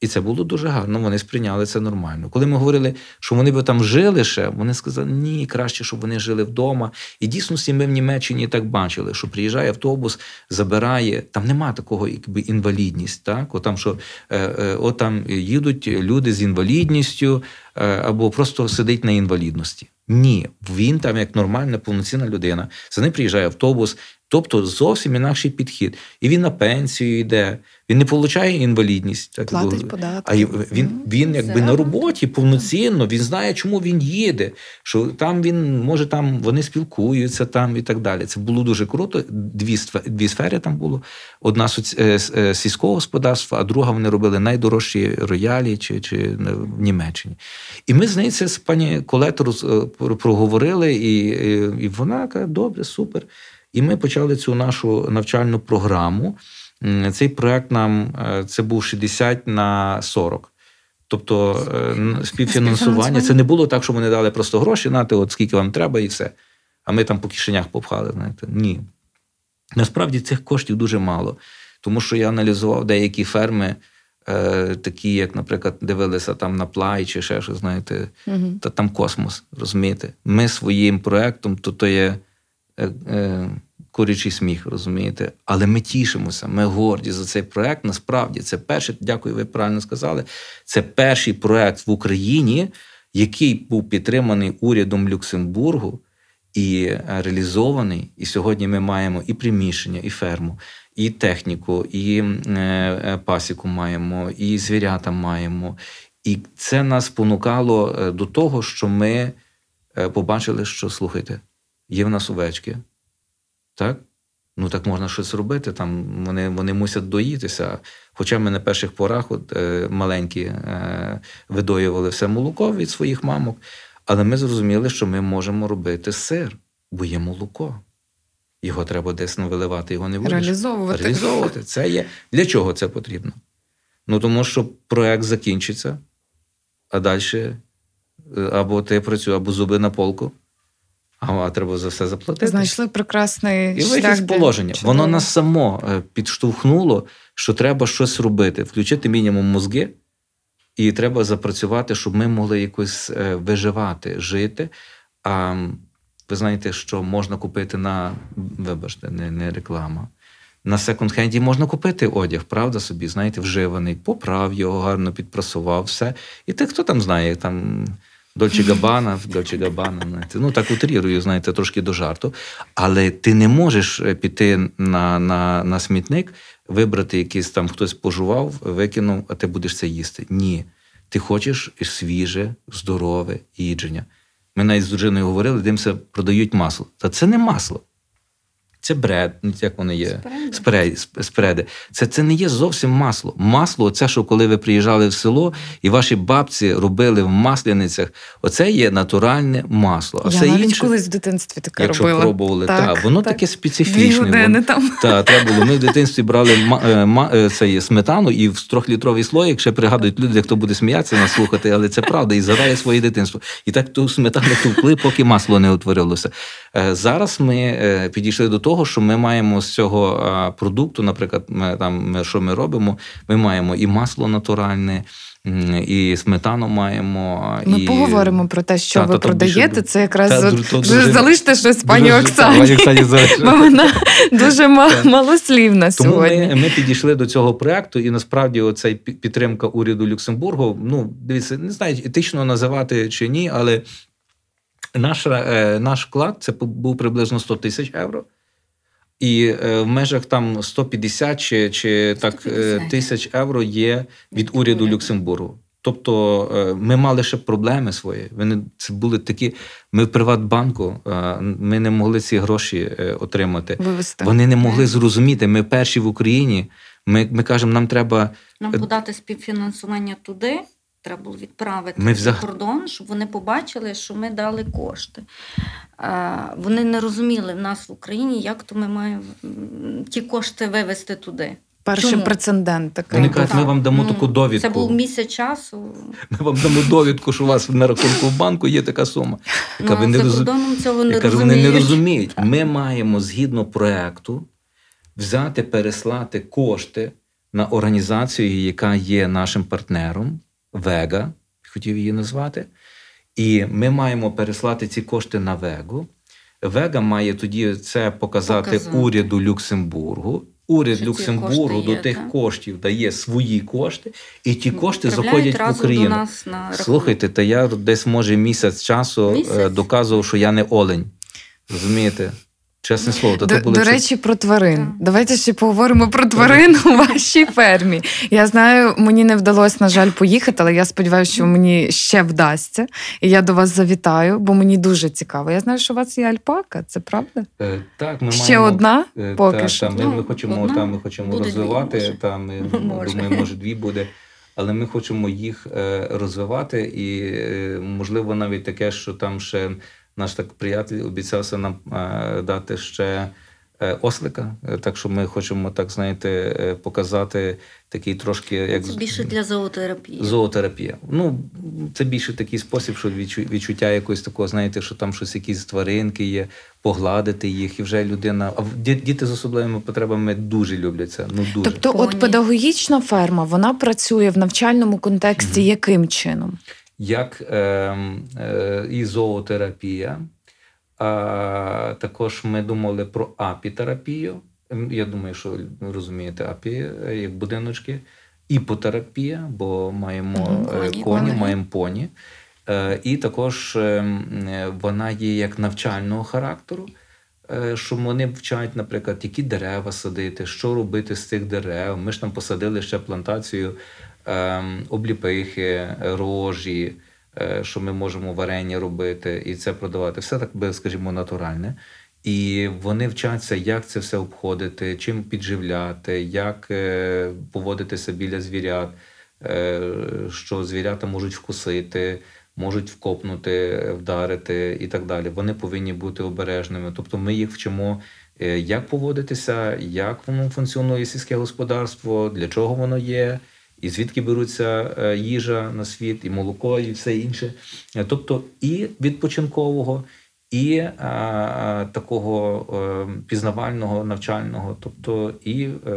І це було дуже гарно, вони сприйняли це нормально. Коли ми говорили, що вони би там жили ще, вони сказали, ні, краще, щоб вони жили вдома. І дійсності ми в Німеччині так бачили, що приїжджає автобус, забирає, там нема такого, якби інвалідність. Так? От там, що е, е, от там їдуть люди з інвалідністю е, або просто сидить на інвалідності. Ні, він там як нормальна, повноцінна людина. За ним приїжджає автобус, тобто зовсім інакший підхід. І він на пенсію йде, він не отримує інвалідність. Так, Платить бо- податки. а він, він якби на роботі повноцінно, він знає, чому він їде, що там він може там вони спілкуються там і так далі. Це було дуже круто. Дві дві сфери там було. Одна е, е, сільського господарства, а друга вони робили найдорожчі роялі чи, чи в Німеччині. І ми з нею це з пані Колет роз- е, про- проговорили, і, і вона каже: добре, супер. І ми почали цю нашу навчальну програму. Цей проект нам е, це був 60 на 40. Тобто е, співфінансування. Співфінансування. Це не було так, що вони дали просто гроші, нати, от скільки вам треба, і все. А ми там по кишенях попхали. Знаєте. Ні. Насправді цих коштів дуже мало. Тому що я аналізував деякі ферми, е, такі, як, наприклад, дивилися там на плай чи ще щось, знаєте, Мгм. та там космос, розумієте? Ми своїм проектом, то то є е, е, курячий сміх, розумієте? Але ми тішимося, ми горді за цей проект. Насправді, це перший, дякую, ви правильно сказали. Це перший проект в Україні, який був підтриманий урядом Люксембургу і е, реалізований. І сьогодні ми маємо і приміщення, і ферму, і техніку, і е, е, пасіку маємо, і звірята маємо. І це нас спонукало е, до того, що ми побачили, що слухайте, є в нас овечки, так? Ну так можна щось робити. Там вони, вони мусять доїтися. Хоча ми на перших порах, от, е, маленькі, е, видоювали все молоко від своїх мамок, але ми зрозуміли, що ми можемо робити сир, бо є молоко. Його треба десь ну, виливати, його не будеш. Реалізовувати. Реалізовувати. Це є. Для чого це потрібно? Ну тому що проект закінчиться, а далі е, або ти працюєш, або зуби на полку, а, треба за все заплатити. Знайшли прекрасний І шлях. з положення. Чудово. Воно нас само е, підштовхнуло, що треба щось робити, включити мінімум мозги, і треба запрацювати, щоб ми могли якось е, виживати, жити. А ви знаєте, що можна купити на, вибачте, не, не реклама. На секонд-хенді можна купити одяг, правда собі, знаєте, вживаний, поправ його, гарно підпрасував, все. І ти хто там знає, там Дольче Габана, Дольче Габана, знаєте. ну так утрірую, знаєте, трошки до жарту. Але ти не можеш е, піти на, на, на смітник, вибрати якийсь там хтось пожував, викинув, а ти будеш це їсти. Ні. Ти хочеш свіже, здорове їдження. Ми навіть з дружиною говорили, дивимося, продають масло. Та це не масло. Це бред, ну, як воно є. Спреди. Спреди. спреди. Це, це не є зовсім масло. Масло, це, що коли ви приїжджали в село, і ваші бабці робили в масляницях, оце є натуральне масло. А Я все навіть інше, колись в дитинстві таке якщо робила. пробували, Так, та, воно так. таке Дві специфічне. години воно- там. та, треба було. Ми в дитинстві брали ма, е, ма, е, це сметану і в трьохлітровий слоїк ще пригадують люди, хто буде сміятися нас слухати, але це правда, і згадає своє дитинство. І так ту сметану товкли, поки масло не утворилося. Е, Зараз ми підійшли до того, що ми маємо з цього е, продукту, наприклад, ми, там, ми, що ми робимо, ми маємо і масло натуральне, і сметану маємо. Ми і... поговоримо про те, що Та, ви та, продаєте. ду- Це якраз та, от, ду- дуже- залиште щось пані Дуже- Оксані. Оксані. Бо вона дуже ма- малослівна Тому сьогодні. ми, ми підійшли до цього проекту, і насправді пі- підтримка уряду Люксембургу. Ну, дивіться, не знаю, етично називати чи ні, але наш, е, наш вклад це був приблизно 100 тисяч євро. І е, в межах там 150 чи, чи так е, 150. тисяч євро є від уряду. Люксембургу. Тобто е, ми мали ще проблеми свої. Вони це були такі. Ми в Приватбанку, е, ми не могли ці гроші е, отримати. Вивести. Вони не могли зрозуміти. Ми перші в Україні. Ми, ми кажемо, нам треба. Нам Е, подати співфінансування туди. Треба було відправити Ми за кордон, щоб вони побачили, що ми дали кошти. Вони не розуміли в нас в Україні, як то ми маємо ті кошти вивезти туди. Перший Чому? прецедент такий. Вони Так, кажуть, ми вам дамо ну, таку довідку. Це був місяць часу. Ми вам дамо довідку, що у вас на рахунку в банку є така сума. Яка Ну, ви не кордоном цього не Я розуміють. вони не розуміють. Ми маємо згідно проекту взяти, переслати кошти на організацію, яка є нашим партнером, Вега, хотів її назвати. І ми маємо переслати ці кошти на Вегу. Вега має тоді це показати, Показати. уряду Люксембургу. Уряд Що Люксембургу до є, тих так? коштів дає свої кошти, і ті кошти заходять в Україну. Нас на. Слухайте, та я десь може місяць часу Місяць? е, доказував, що я не олень. Розумієте? Чесне слово, та До, були до речі, про тварин. Так. Давайте ще поговоримо про тварин у вашій фермі. Я знаю, мені не вдалося, на жаль, поїхати, але я сподіваюся, що мені ще вдасться. І я до вас завітаю, бо мені дуже цікаво. Я знаю, що у вас є альпака, це правда? Е, так, ми ще маємо, одна? е, поки та, що. та, ми, Ну, ми хочемо, одна, та, ми хочемо дві, розвивати. може. Ми Може. думаємо, може дві буде. Але ми хочемо їх е, розвивати, і е, можливо навіть таке, що там ще наш так приятель обіцявся нам е, дати ще е, ослика. Е, Так що ми хочемо, так знаєте, показати такий трошки як Це більше для зоотерапії. Зоотерапія. Ну, це більше такий спосіб, що відчу- відчуття якогось такого, знаєте, що там щось якісь тваринки є, погладити їх, і вже людина. А в- діти з особливими потребами дуже люблять це. Ну дуже. Тобто, от педагогічна ферма вона працює в навчальному контексті яким чином? Як е, е, і зоотерапія, А, також ми думали про апітерапію. Я думаю, що розумієте, апі е, як будиночки, іпотерапія, бо маємо е, коні. коні, маємо поні. Е, І також е, е, вона є як навчального характеру, що вони вчать, наприклад, які дерева садити, що робити з цих дерев. Ми ж там посадили ще плантацію ем, обліпихи, рожі, е, що ми можемо варення робити і це продавати. Все так би, скажімо, натуральне. І вони вчаться, як це все обходити, чим підживляти, як е, поводитися біля звірят, е, що звірята можуть вкусити, можуть вкопнути, вдарити і так далі. Вони повинні бути обережними. Тобто ми їх вчимо, як поводитися, як воно функціонує сільське господарство, для чого воно є, і звідки беруться е, їжа на світ, і молоко, і все інше. Е, Тобто і відпочинкового, і а, а, такого е, пізнавального, навчального, тобто і е,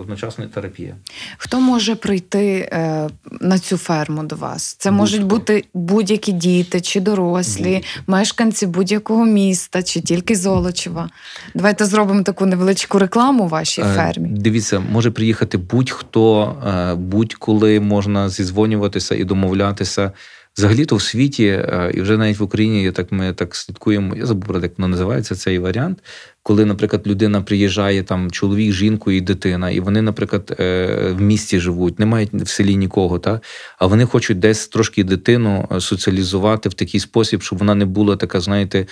одночасно терапія. Хто може прийти е, на цю ферму до вас? Це можуть Будь-хто. бути будь-які діти чи дорослі, Будь-хто. мешканці будь-якого міста, чи тільки Золочева. Давайте зробимо таку невеличку рекламу вашій Е, фермі. Дивіться, може приїхати будь-хто, е, будь-коли можна зізвонюватися і домовлятися. Взагалі-то в світі, е, і вже навіть в Україні, я так ми так слідкуємо. Я забув про як воно називається цей варіант, коли, наприклад, людина приїжджає там чоловік, жінку і дитина, і вони, наприклад, е, в місті живуть, не мають в селі нікого, та а вони хочуть десь трошки дитину е, соціалізувати в такий спосіб, щоб вона не була така, знаєте.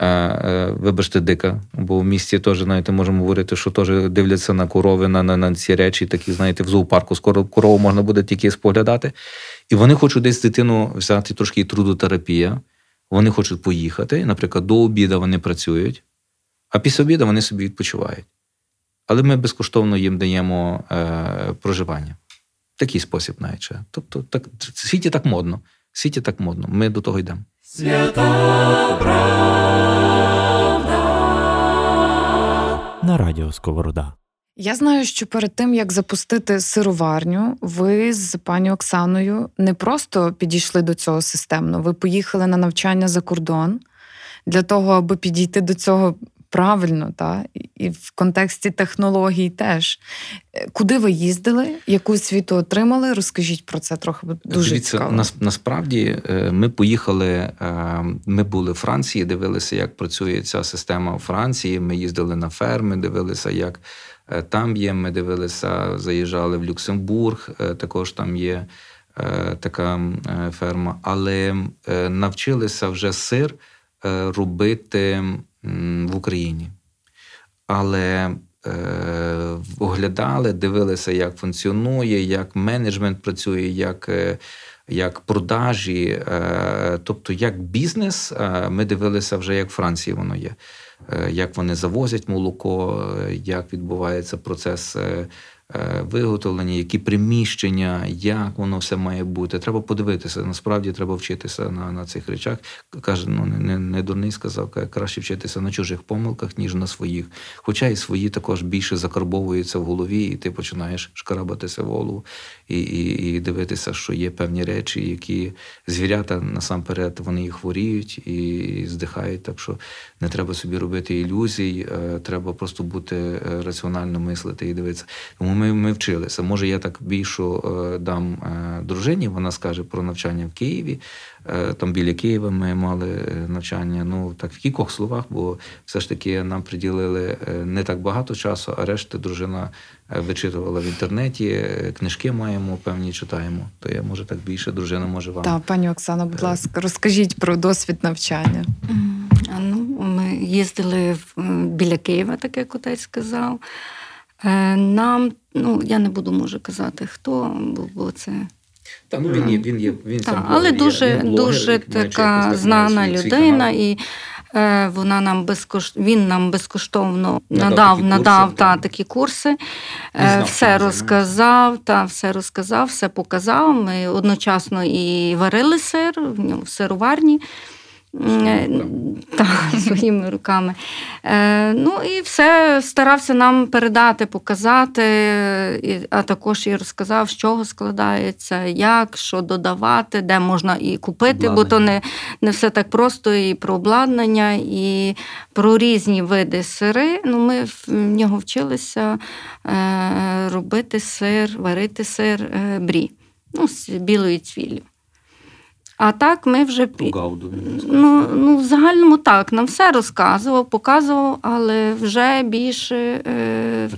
Е, Вибачте, дика, бо в місті теж, знаєте, можемо говорити, що теж дивляться на корови, на, на, на ці речі, такі, знаєте, в зоопарку скоро корову можна буде тільки споглядати. І вони хочуть десь дитину взяти трошки трудотерапія. Вони хочуть поїхати. Наприклад, до обіду вони працюють, а після обіду вони собі відпочивають. Але ми безкоштовно їм даємо е, проживання. Такий спосіб навіть. Тобто, так, в світі так модно. В світі так модно. Ми до того йдемо. На радіо Сковорода. Я знаю, що перед тим як запустити сироварню, ви з пані Оксаною не просто підійшли до цього системно, ви поїхали на навчання за кордон для того, аби підійти до цього правильно, та і в контексті технологій теж. Е, Куди ви їздили? Яку освіту отримали? Розкажіть про це трохи дуже Дивіться, цікаво. нас, насправді е, ми поїхали, е, ми були в Франції, дивилися, як працює ця система у Франції. Ми їздили на ферми, дивилися, як там є. Ми дивилися, заїжджали в Люксембург, також там є така ферма. Але навчилися вже сир робити в Україні. Але е, оглядали, дивилися, як функціонує, як менеджмент працює, як, е, як продажі, е, тобто як бізнес, е, ми дивилися вже, як в Франції воно є. Е, Як вони завозять молоко, е, як відбувається процес е, виготовлення, які приміщення, як воно все має бути. Треба подивитися. Насправді треба вчитися на, на цих речах. Каже, ну не, не дурний сказав, краще вчитися на чужих помилках, ніж на своїх. Хоча і свої також більше закарбовуються в голові, і ти починаєш шкарабатися в голову і, і, і дивитися, що є певні речі, які звірята насамперед вони і хворіють і здихають. Так що не треба собі робити ілюзій, е, треба просто бути е, раціонально мислити і дивитися. Тому ми, ми вчилися. Може, я так більшу е, дам е, дружині, вона скаже про навчання в Києві. Е, Там біля Києва ми мали е, навчання. Ну так в кількох словах, бо все ж таки нам приділили е, не так багато часу, а решти дружина вичитувала в інтернеті, книжки маємо, певні читаємо. То я може так більше дружина може вам. Так, пані Оксана, будь ласка, розкажіть про досвід навчання. Ну, ми їздили біля Києва, так як отець сказав. Нам, ну я не буду може казати, хто, бо це Та, ну, він є, він є, він сам але дуже, дуже така знана людина, і е, вона нам безкош... він нам безкоштовно Надав надав, такі надав, курси, та, та такі курси, е, знав, все розказав, та, все розказав, все показав. Ми одночасно і варили сир в ньому в сироварні. Е, Так, своїми руками. Е, ну і все старався нам передати, показати, і- а також і розказав, з чого складається, як, що додавати, де можна і купити, бо то не, не все так просто, і про обладнання, і про різні види сири. Ну, ми в нього вчилися е, робити сир, варити сир е, брі, ну, з білою цвіллю. А так ми вже пі- Гауду. Ну, ну, в загальному так, нам все розказував, показував, але вже більше, е,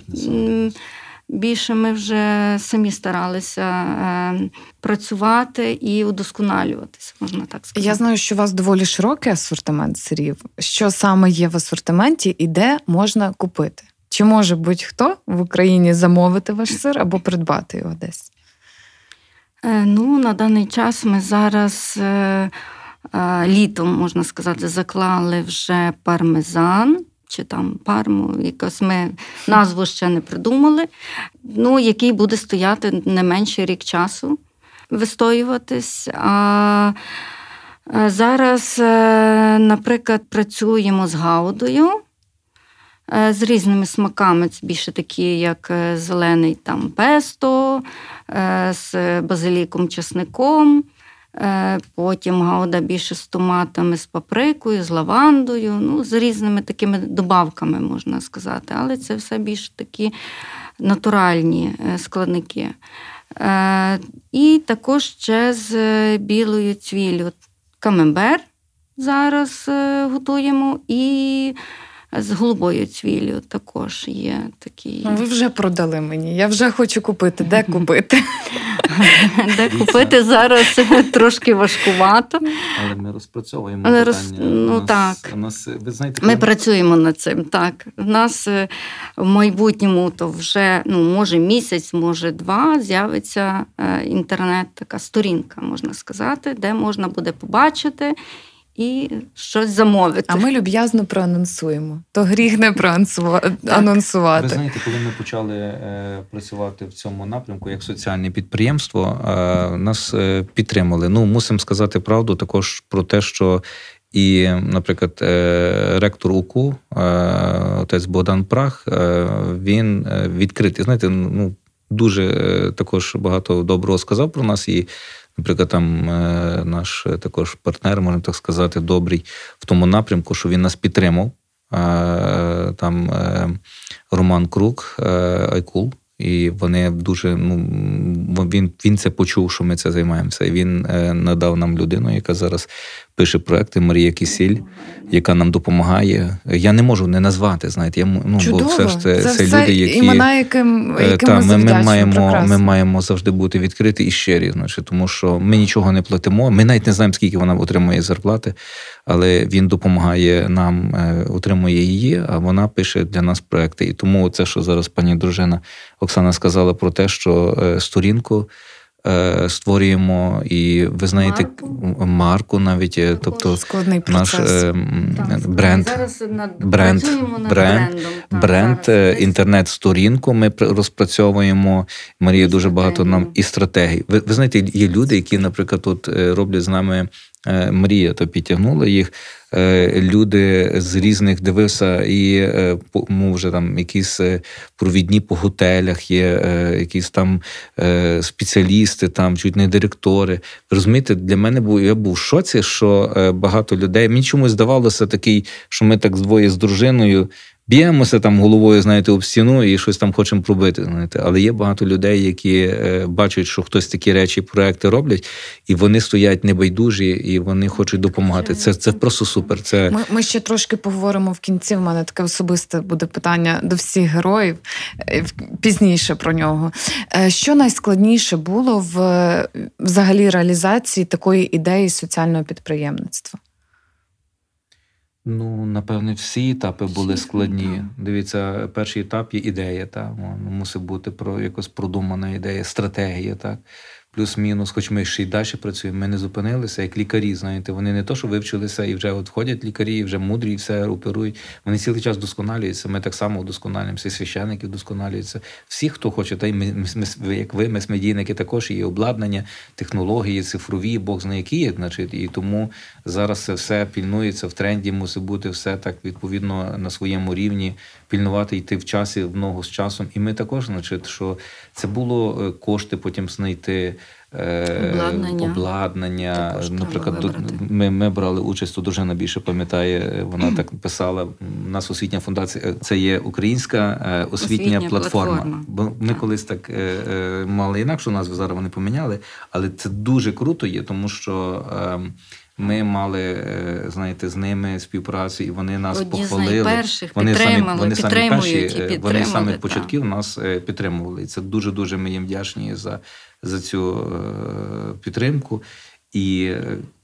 більше ми вже самі старалися е, працювати і удосконалюватися, можна так сказати. Я знаю, що у вас доволі широкий асортимент сирів. Що саме є в асортименті і де можна купити? Чи може будь-хто в Україні замовити ваш сир або придбати його десь? Е, Ну, на даний час ми зараз е, е, літом, можна сказати, заклали вже пармезан. Чи там парму, якось ми назву ще не придумали. Ну, який буде стояти не менше рік часу, вистоюватись. А зараз, наприклад, працюємо з гаудою, з різними смаками. Це більше такі, як зелений там песто, з базиліком, чесником. Е, Потім гауда більше з томатами, з паприкою, з лавандою, ну, з різними такими добавками, можна сказати. Але це все більш такі натуральні е, складники. Е, І також ще з е, білою цвіллю камембер зараз е, готуємо, і з голубою цвіллю також є такі. Ну, ви вже продали мені. Я вже хочу купити. Де купити? Де купити зараз трошки важкувато. Але ми розпрацьовуємо Але питання. роз- ну, нас, так. Нас, ви знаєте, Ми коли- працюємо над цим. Так, в нас е, в майбутньому то вже ну може місяць, може два з'явиться е, інтернет, така сторінка, можна сказати, де можна буде побачити і щось замовити. А ми люб'язно проанонсуємо. То гріх не проанонсува- Ви знаєте, коли ми почали е, працювати в цьому напрямку як соціальне підприємство, е, нас е, підтримали. Ну, мусимо сказати правду також про те, що і, наприклад, е, ректор УКУ, е, отець Богдан Прах, е, він е, відкритий. Знаєте, ну дуже е, також багато доброго сказав про нас. І, наприклад, там е, наш е, також партнер, можна так сказати, добрий в тому напрямку, що він нас підтримав. Е, Там Роман Крук, Айкул. І вони дуже ну він, він це почув, що ми це займаємося. І він е, надав нам людину, яка зараз пише проекти Марія Кісіль, яка нам допомагає. Я не можу не назвати. Знаєте, я ну Чудово. бо все ж це, це, це все люди, які імена, яким, Е, яким та, ми, ми, ми, маємо, прекрасно. ми маємо завжди бути відкриті і щирі, значить, тому що ми нічого не платимо. Ми навіть не знаємо, скільки вона отримує зарплати, але він допомагає нам, е, отримує її, а вона пише для нас проекти. І тому це, що зараз пані дружина Оксана сказала про те, що е, сторінку. е, Створюємо і ви знаєте Марку. марку навіть, е, тобто Складний наш процес. е, бренд. Зараз над, бренд, над бренд, брендом. Так, бренд, зараз інтернет-сторінку ми розпрацьовуємо. Марія дуже багато нам і стратегій. Ви, ви знаєте, є люди, які, наприклад, тут роблять з нами е, Марія, то підтягнула їх. Е, Люди з різних дивився, і е, ну, вже там якісь провідні по готелях є, якісь там спеціалісти, там чуть не директори. Розумієте, для мене був я був в шоці, що багато людей. Мені чомусь здавалося такий, що ми так двоє з дружиною. Б'ємося там головою, знаєте, об стіну і щось там хочемо пробити. Знаєте, але є багато людей, які е, бачать, що хтось такі речі, проекти роблять, і вони стоять небайдужі, і вони хочуть допомагати. Це, це просто супер. Це Ми, ми ще трошки поговоримо в кінці. В мене таке особисте буде питання до всіх героїв е, пізніше про нього. Е, Що найскладніше було в взагалі реалізації такої ідеї соціального підприємництва? Ну, напевне, всі етапи були складні. Дивіться, перший етап є ідея, та мусить бути про якось продумана ідея, стратегія, так. Плюс-мінус, хоч ми ще й далі працюємо, ми не зупинилися, як лікарі, знаєте, вони не то, що вивчилися і вже от ходять лікарі, і вже мудрі, і все оперують. Вони цілий час вдосконалюються. Ми так само вдосконалюємося, і священники вдосконалюються. Всі, хто хоче, та й ми, ми, як ви, ми медійники також є обладнання, технології, цифрові, Бог знає які є, значить, і тому зараз це все пільнується в тренді, мусить бути все так відповідно на своєму рівні, пільнувати, йти в часі в ногу з часом. І ми також, значить, що це було е, кошти потім знайти. е, Обладнання. обладнання. Наприклад, до- ми, ми брали участь, то дружина більше пам'ятає. Вона так писала. У нас освітня фундація е, це є українська е, освітня, Освітня платформа. платформа. Бо ми Так. колись так е, е, мали інакшу назву, зараз вони поміняли. Але це дуже круто є, тому що. е, Ми мали, е, знаєте, з ними співпрацю, і вони нас Одні з похвалили. найперших вони самі, вони самі перші, е, вони самі початків нас е, підтримували. І це дуже дуже ми їм вдячні за, за цю підтримку. І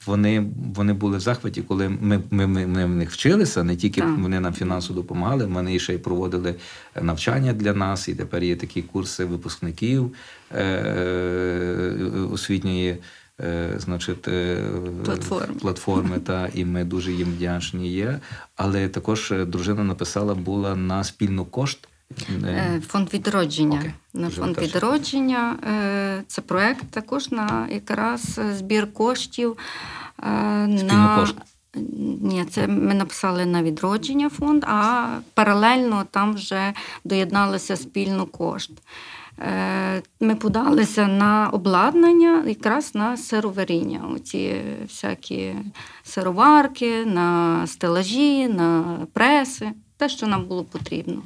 вони, вони були в захваті, коли ми, ми, ми, ми в них вчилися, не тільки Так. вони нам фінансово допомагали, вони ще й проводили навчання для нас, і тепер є такі курси випускників е, освітньої. Е, Значить, е, Платформи. платформи, та і ми дуже їм вдячні є. Але також е, дружина написала була на спільну кошт. Фонд відродження. Окей. На фонд краще. відродження це проект також на якраз збір коштів. Спільну на... кошт. Ні, це ми написали на відродження фонд, а паралельно там вже доєдналися спільно кошт. Е, Ми подалися на обладнання якраз на сироваріння. Оці всякі сироварки, на стелажі, на преси, те, що нам було потрібно.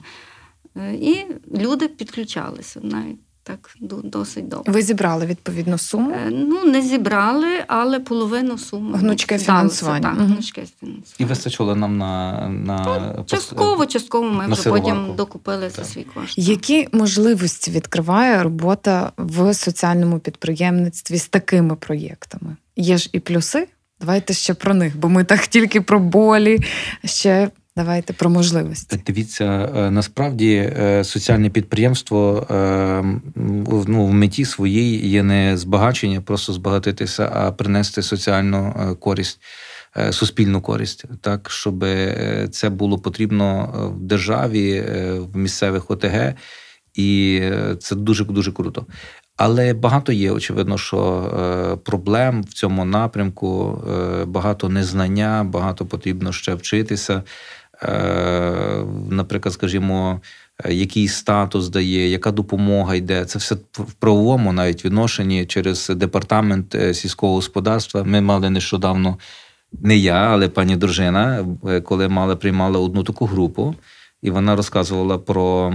Е, І люди підключалися навіть так досить добре. Ви зібрали відповідну суму. Е, Ну, не зібрали, але половину суми. Гнучке фінансування. Так, Мгм. гнучке фінансування. І вистачило нам на, на пос- Частково, частково ми на вже сироварку. потім докупили за свій кошт. Які можливості відкриває робота в соціальному підприємництві з такими проєктами? Є ж і плюси. Давайте ще про них, бо ми так тільки про болі. Ще давайте про можливості. Дивіться, е, насправді е, соціальне підприємство е, ну, в меті своїй є не збагачення, просто збагатитися, а принести соціальну користь. Суспільну користь, так щоб це було потрібно в державі, в місцевих ОТГ, і це дуже дуже круто. Але багато є, очевидно, що проблем в цьому напрямку, багато незнання, багато потрібно ще вчитися. Е, наприклад, скажімо, який статус дає, яка допомога йде. Це все в правовому навіть відношенні через департамент е, сільського господарства. Ми мали нещодавно. Не я, але пані дружина, е, коли мали приймали одну таку групу, і вона розказувала про,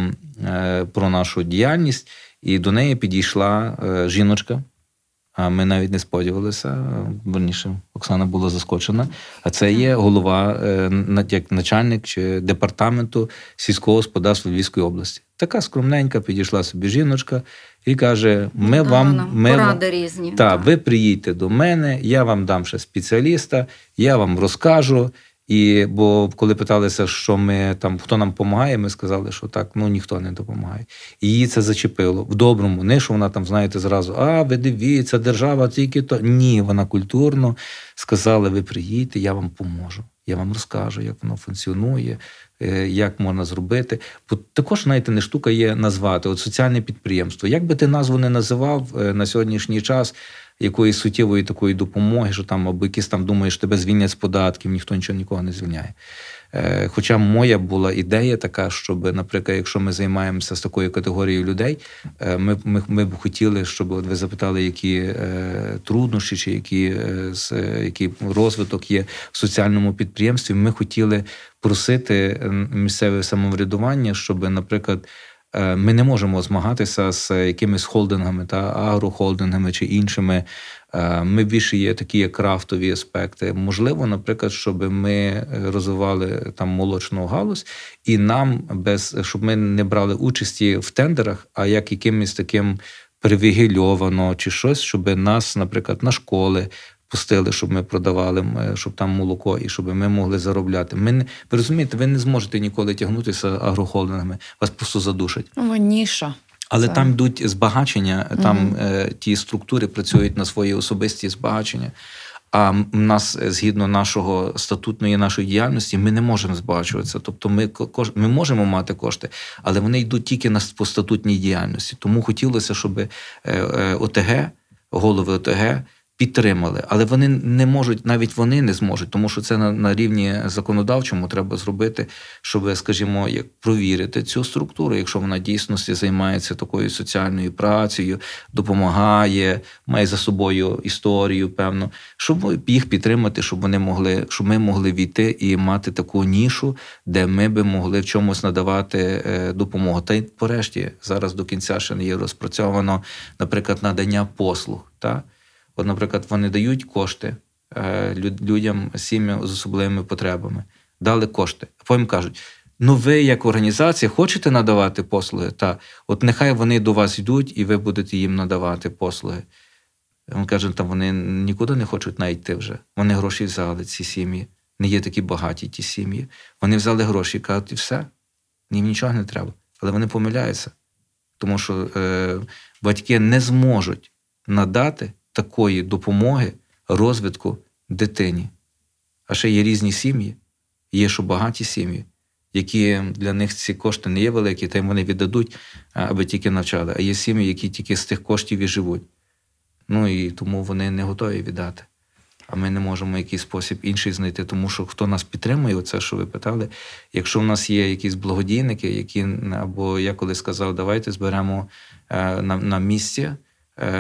про нашу діяльність, і до неї підійшла жіночка. А ми навіть не сподівалися. Верніше, Оксана була заскочена. А це є голова, е, як начальник чи департаменту сільського господарства Львівської області. Така скромненька підійшла собі жіночка і каже: Ми Дала вам ми поради вам- різні. та, так. ви приїдьте до мене, я вам дам ще спеціаліста, я вам розкажу. І бо коли питалися, що ми там хто нам допомагає, ми сказали, що так, ну ніхто не допомагає. Її це зачепило в доброму. Не що вона там, знаєте, зразу, а ви дивіться, держава тільки то. Ні, вона культурно сказала: ви приїдьте, я вам поможу. Я вам розкажу, як воно функціонує, е, як можна зробити. Бо також, знаєте, не штука є назвати от соціальне підприємство. Як би ти назву не називав е, на сьогоднішній час якоїсь суттєвої такої допомоги, що там або якісь там думаєш, тебе звільнять з податків, ніхто нічого нікого не звільняє. Е, Хоча моя була ідея така, щоб, наприклад, якщо ми займаємося з такою категорією людей, е, ми, ми, ми б хотіли, щоб от ви запитали, які е, труднощі чи які, який розвиток є в соціальному підприємстві. Ми хотіли просити місцеве самоврядування, щоб, наприклад, ми не можемо змагатися з якимись холдингами та агрохолдингами чи іншими. Е, Ми більше є такі як крафтові аспекти. Можливо, наприклад, щоб ми е, розвивали там молочну галузь, і нам без щоб ми не брали участі в тендерах, а як якимось таким привігільовано чи щось, щоб нас, наприклад, на школи. Пустили, щоб ми продавали, щоб там молоко, і щоб ми могли заробляти. Ми не ви розумієте, ви не зможете ніколи тягнутися агрохолдингами, вас просто задушать. Ну, ніша. Але Це- там йдуть збагачення, там Мгм. е, ті структури працюють на свої особисті збагачення. А м- нас, е, згідно нашого статутної нашої діяльності, ми не можемо збагачуватися. Тобто, ми ми можемо мати кошти, але вони йдуть тільки на по статутній діяльності. Тому хотілося, щоб е, е, ОТГ, голови ОТГ. Підтримали, але вони не можуть, навіть вони не зможуть, тому що це на, на рівні законодавчому треба зробити, щоб, скажімо, як провірити цю структуру, якщо вона дійсності займається такою соціальною працею, допомагає, має за собою історію, певно, щоб їх підтримати, щоб вони могли, щоб ми могли війти і мати таку нішу, де ми би могли в чомусь надавати е, допомогу. Та й порешті зараз до кінця ще не є розпрацьовано, наприклад, надання послуг. Та? От, наприклад, вони дають кошти е, людям, сім'ям з особливими потребами, дали кошти, а потім кажуть. Ну, ви як організація хочете надавати послуги? Та от нехай вони до вас йдуть, і ви будете їм надавати послуги. Він каже, там вони нікуди не хочуть навіть йти вже. Вони гроші взяли, ці сім'ї. Не є такі багаті ті сім'ї. Вони взяли гроші і кажуть, і все, їм нічого не треба. Але вони помиляються. Тому що е, батьки не зможуть надати такої допомоги розвитку дитині. А ще є різні сім'ї, є що багаті сім'ї, які для них ці кошти не є великі, та й вони віддадуть, аби тільки навчали. А є сім'ї, які тільки з тих коштів і живуть. Ну і тому вони не готові віддати. А ми не можемо якийсь спосіб інший знайти, тому що хто нас підтримує, оце, що ви питали. Якщо в нас є якісь благодійники, які або я коли сказав, давайте зберемо е, на, на місці,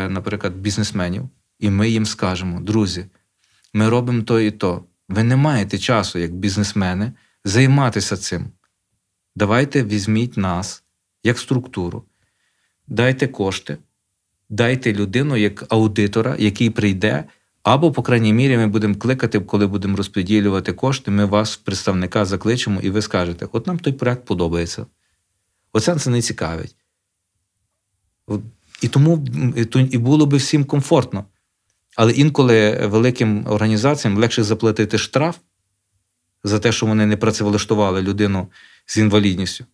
наприклад, бізнесменів, і ми їм скажемо: друзі, ми робимо то і то. Ви не маєте часу, як бізнесмени, займатися цим. Давайте візьміть нас як структуру, дайте кошти, дайте людину як аудитора, який прийде. Або, по крайній мірі, ми будемо кликати, коли будемо розподілювати кошти, ми вас, представника, закличемо, і ви скажете: от нам той проект подобається. Оце це не цікавить. І тому і було би всім комфортно. Але інколи великим організаціям легше заплатити штраф за те, що вони не працевлаштували людину з інвалідністю,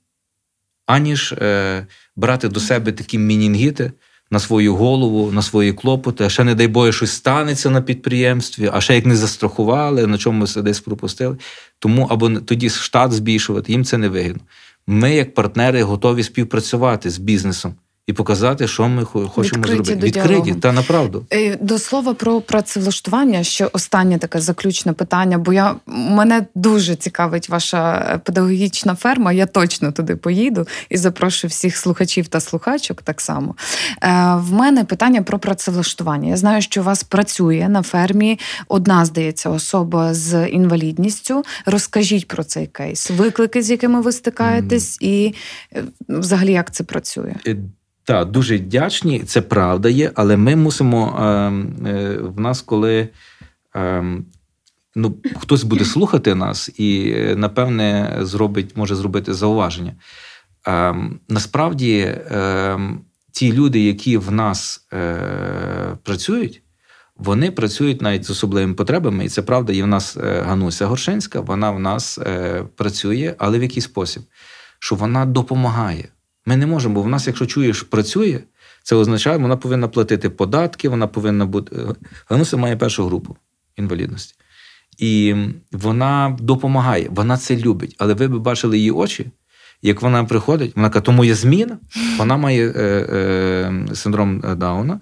аніж е, брати до себе такі мінінгіти на свою голову, на свої клопоти. А ще, не дай Боже, щось станеться на підприємстві, а ще як не застрахували, на чомусь десь пропустили. Тому або тоді штат збільшувати, їм це не вигідно. Ми, як партнери, готові співпрацювати з бізнесом і показати, що ми хочемо Відкриті зробити. до Відкриті, та направду. Е, До слова про працевлаштування, ще останнє таке заключне питання, бо я мене дуже цікавить ваша педагогічна ферма. Я точно туди поїду і запрошую всіх слухачів та слухачок так само. Е, В мене питання про працевлаштування. Я знаю, що у вас працює на фермі одна, здається, особа з інвалідністю. Розкажіть про цей кейс, виклики, з якими ви стикаєтесь, і е, взагалі як це працює. Так, дуже вдячні, це правда є, але ми мусимо. Е, е, в нас, коли е, ну, хтось буде слухати нас і, е, напевне, зробить, може зробити зауваження. Е, насправді, ті люди, які в нас е, працюють, вони працюють навіть з особливими потребами, і це правда. Є в нас е, Гануся Горшинська, вона в нас працює, але в який спосіб? Що вона допомагає. Ми не можемо, бо в нас, якщо чуєш, працює, це означає, вона повинна платити податки, вона повинна бути. Гануся має першу групу інвалідності. І вона допомагає, вона це любить. Але ви б бачили її очі, як вона приходить, вона каже, тому є зміна, вона має е, е, синдром Дауна,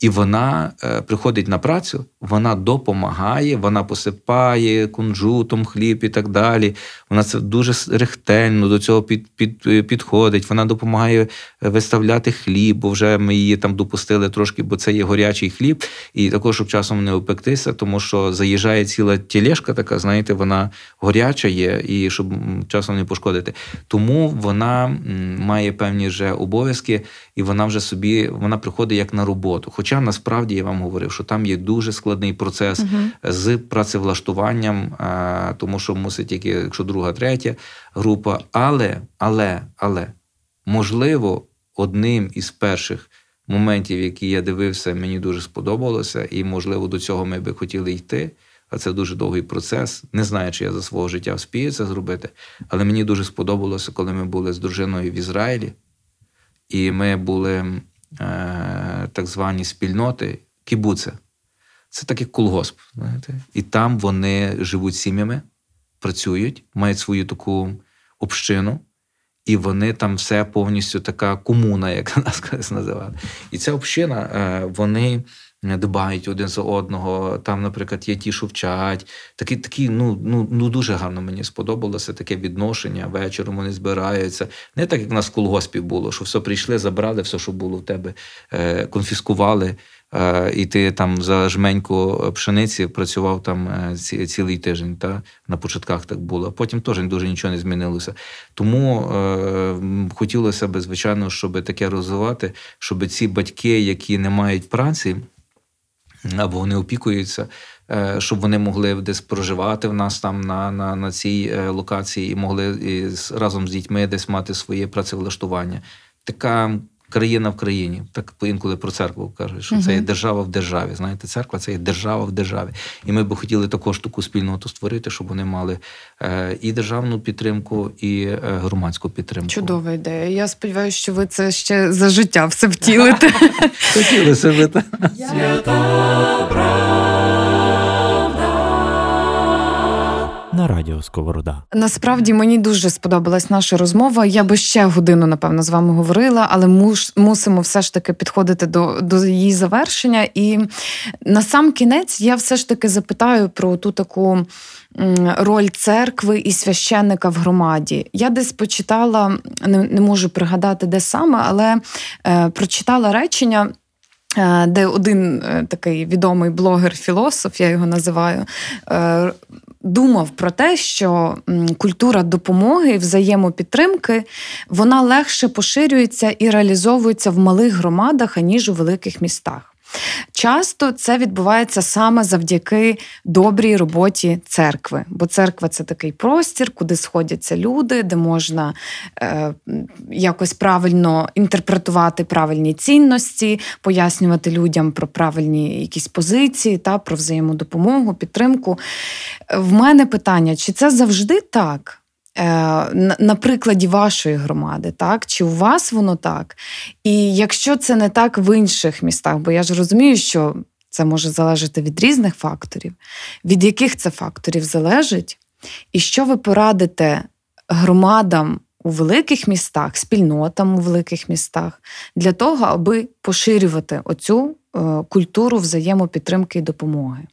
і вона е, приходить на працю, вона допомагає, вона посипає кунжутом хліб і так далі. Вона це дуже рехтельно до цього під, під, підходить. Вона допомагає виставляти хліб, бо вже ми її там допустили трошки, бо це є горячий хліб, і також, щоб часом не опектися, тому що заїжджає ціла тілешка, така, знаєте, вона горяча є, і щоб часом не пошкодити. Тому вона має певні вже обов'язки, і вона вже собі вона приходить як на роботу. Хоча насправді я вам говорив, що там є дуже складний процес Мгм. з працевлаштуванням, а, тому що мусить тільки, якщо друга, третя група. Але, але, але, можливо, одним із перших моментів, які я дивився, мені дуже сподобалося, і, можливо, до цього ми би хотіли йти. А це дуже довгий процес. Не знаю, чи я за свого життя вспію це зробити. Але мені дуже сподобалося, коли ми були з дружиною в Ізраїлі. і ми були е, так звані спільноти кібуце. Це так як колгосп. знаєте. І там вони живуть сім'ями, працюють, мають свою таку общину, і вони там все повністю така комуна, як нас колись. І ця община, е, вони дбають один за одного. Там, наприклад, є ті, що вчать. Такі, такі, ну, ну, ну дуже гарно мені сподобалося таке відношення. Вечором вони збираються. Не так, як в нас в колгоспі було, що все прийшли, забрали, все, що було в тебе, е, конфіскували. Е, і ти там за жменьку пшениці працював там е, ці, цілий тиждень. Та? На початках так було. Потім теж дуже нічого не змінилося. Тому е, хотілося б, звичайно, щоб таке розвивати, щоб ці батьки, які не мають праці, або вони опікуються, е, щоб вони могли десь проживати в нас там на на, на цій е, локації і могли разом з дітьми десь мати своє працевлаштування. Така країна в країні. Так інколи про церкву кажуть, що це є держава в державі. Знаєте, церква це є держава в державі. І ми б хотіли також таку спільноту створити, щоб вони мали е, і державну підтримку, і громадську підтримку. Чудова ідея. Я сподіваюся, що ви це ще за життя все втілите. Хотілося б. На радіо Сковорода. Насправді мені дуже сподобалась наша розмова. Я би ще годину, напевно, з вами говорила, але муш, мусимо все ж таки підходити до до її завершення. І на сам кінець я все ж таки запитаю про ту таку роль церкви і священника в громаді. Я десь почитала, не, не можу пригадати, де саме, але е, прочитала речення. Е, де один е, такий відомий блогер-філософ, я його називаю, е, думав про те, що культура допомоги взаємопідтримки вона легше поширюється і реалізовується в малих громадах, аніж у великих містах. Часто це відбувається саме завдяки добрій роботі церкви, бо церква це такий простір, куди сходяться люди, де можна е, якось правильно інтерпретувати правильні цінності, пояснювати людям про правильні якісь позиції та про взаємодопомогу, підтримку. В мене питання: чи це завжди так? Е, на прикладі вашої громади, так? Чи у вас воно так? І якщо це не так в інших містах, бо я ж розумію, що це може залежати від різних факторів, від яких це факторів залежить, і що ви порадите громадам у великих містах, спільнотам у великих містах для того, аби поширювати оцю е, культуру взаємопідтримки і допомоги?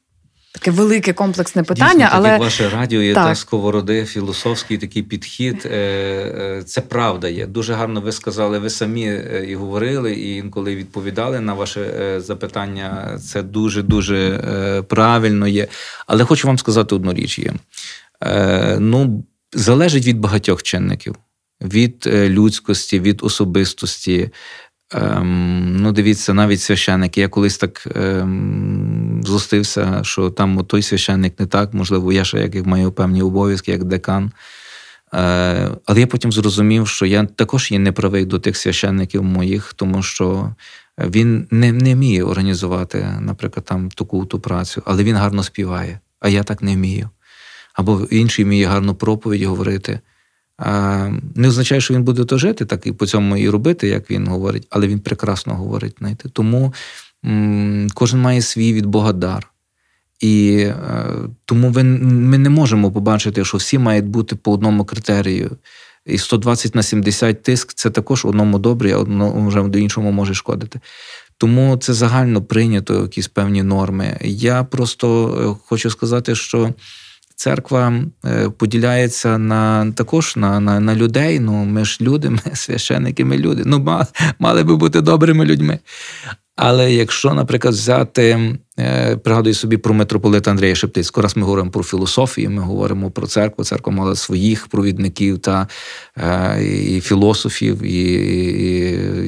Таке велике комплексне питання, Дійсно, але як ваше радіо є так сковороди, філософський такий підхід. Е, е, це правда є. Дуже гарно ви сказали. Ви самі е, і говорили, і інколи відповідали на ваше запитання. Це дуже дуже правильно є. Але хочу вам сказати одну річ: є ну залежить від багатьох чинників. Від людськості, від особистості, Ем, ну, дивіться, навіть священники. Я колись так ем, злостився, що там той священник не так, можливо, я ще як маю певні обов'язки, як декан. Е, але я потім зрозумів, що я також є неправий до тих священників моїх, тому що він не не вміє організувати, наприклад, там таку ту працю, але він гарно співає, а я так не вмію. Або інший вміє гарну проповідь говорити. Не означає, що він буде то жити, так і по цьому і робити, як він говорить, але він прекрасно говорить. Знаєте. Тому кожен має свій від Бога дар. І е, тому ми не можемо побачити, що всі мають бути по одному критерію. І 120 на 70 тиск це також одному добре, а одному вже до іншому може шкодити. Тому це загально прийнято якісь певні норми. Я просто е, хочу сказати, що церква е, поділяється на також на на, на людей. Ну ми ж люди, ми священники, ми люди. Ну мали, мали би бути добрими людьми. Але якщо, наприклад, взяти пригадую собі про митрополита Андрія Шептицького. Раз ми говоримо про філософію, ми говоримо про церкву. Церква мала своїх провідників та е, і філософів, і,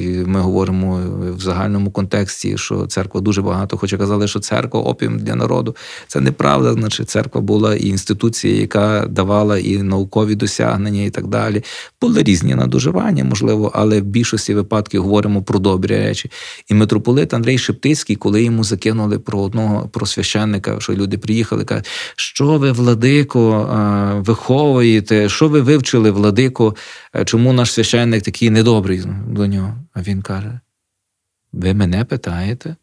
і ми говоримо в загальному контексті, що церква дуже багато. Хоча казали, що церква опіум для народу. Це неправда. Значить, церква була і інституція, яка давала і наукові досягнення, і так далі. Були різні надуживання, можливо, але в більшості випадків говоримо про добрі речі. І митрополит Андрій Шептицький, коли йому закинули про про одного про священника, що люди приїхали, кажуть, що ви, владико, виховуєте, що ви вивчили, владико, чому наш священник такий недобрий до нього? А він каже: Ви мене питаєте?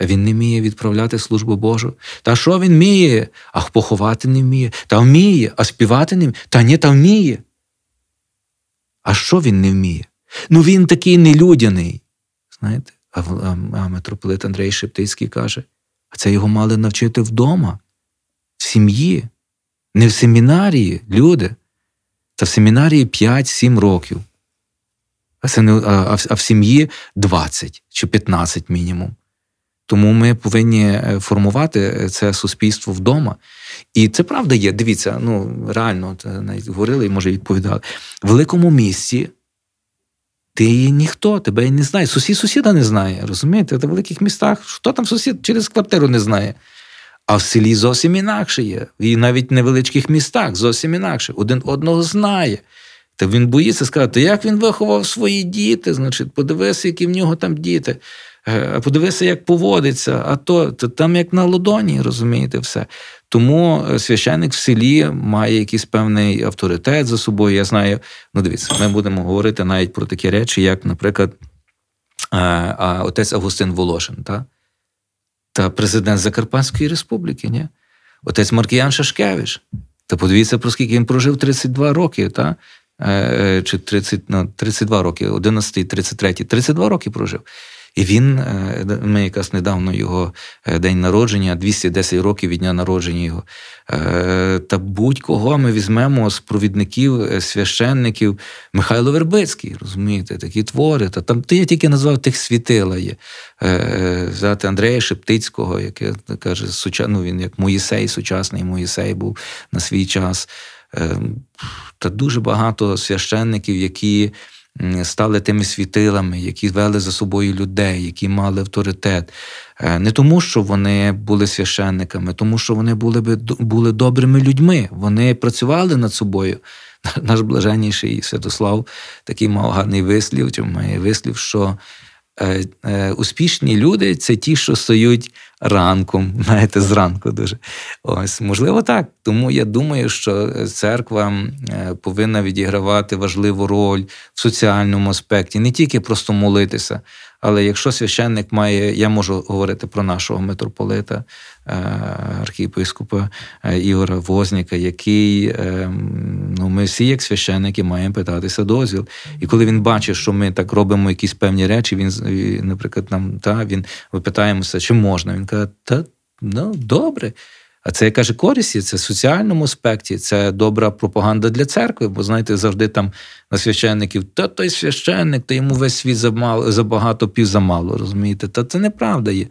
А він не вміє відправляти службу Божу. Та що він вміє? А поховати не вміє. Та вміє, а співати не вміє. Та ні, та вміє. А що він не вміє? Ну він такий нелюдяний. Знаєте? А, а, а митрополит Андрей Шептицький каже: а це його мали навчити вдома, в сім'ї, не в семінарії, люди. Та в семінарії 5-7 років. А, це не, а, а в сім'ї 20 чи 15 мінімум. Тому ми повинні е, формувати це суспільство вдома. І це правда є. Дивіться, ну реально навіть говорили і може відповідали. В великому місті ти ніхто, тебе не знає. Сусід сусіда не знає. Розумієте? В великих містах хто там сусід через квартиру не знає. А в селі зовсім інакше є. І навіть в невеличких містах зовсім інакше. Один одного знає. Та він боїться сказати, як він виховав свої діти, значить, подивися, які в нього там діти. Е, подивися, як поводиться, а то, то там як на ладоні, розумієте, все. Тому е, священник в селі має якийсь певний авторитет за собою. Я знаю, ну дивіться, ми будемо говорити навіть про такі речі, як, наприклад, е, отець Августин Волошин, та? та президент Закарпатської республіки, ні? отець Маркіян Шашкевич. Та подивіться, про скільки він прожив 32 роки, та? чи 30, ну, 32 роки, 11, 33, 32 роки прожив. І він, е, ми якраз недавно його е, день народження, 210 років від дня народження його. Е, та будь-кого ми візьмемо з провідників, священників Михайло Вербицький, розумієте, такі твори. Та там ти я тільки назвав тих світила є. Взяти Андрея Шептицького, який каже, ну, він як Моїсей, сучасний Моїсей був на свій час. Та дуже багато священників, які стали тими світилами, які вели за собою людей, які мали авторитет. Е, не тому, що вони були священниками, тому що вони були були добрими людьми. Вони працювали над собою. Наш блаженніший Святослав такий мав гарний вислів, чи має вислів, що успішні люди це ті, що стають ранком, знаєте, зранку дуже. Ось, можливо, так. Тому я думаю, що церква е, повинна відігравати важливу роль в соціальному аспекті, не тільки просто молитися, але якщо священник має, я можу говорити про нашого митрополита, е, архієпископа е, Ігора Возніка, який е, ну, ми всі, як священники, маємо питатися дозвіл. І коли він бачить, що ми так робимо якісь певні речі, він, наприклад, нам та він ми питаємося, чи можна. Він каже, та ну добре. А це каже користі, це в соціальному аспекті, це добра пропаганда для церкви, бо знаєте, завжди там на священників, та той священник, та йому весь світ замало, забагато пів замало, розумієте? Та це неправда є.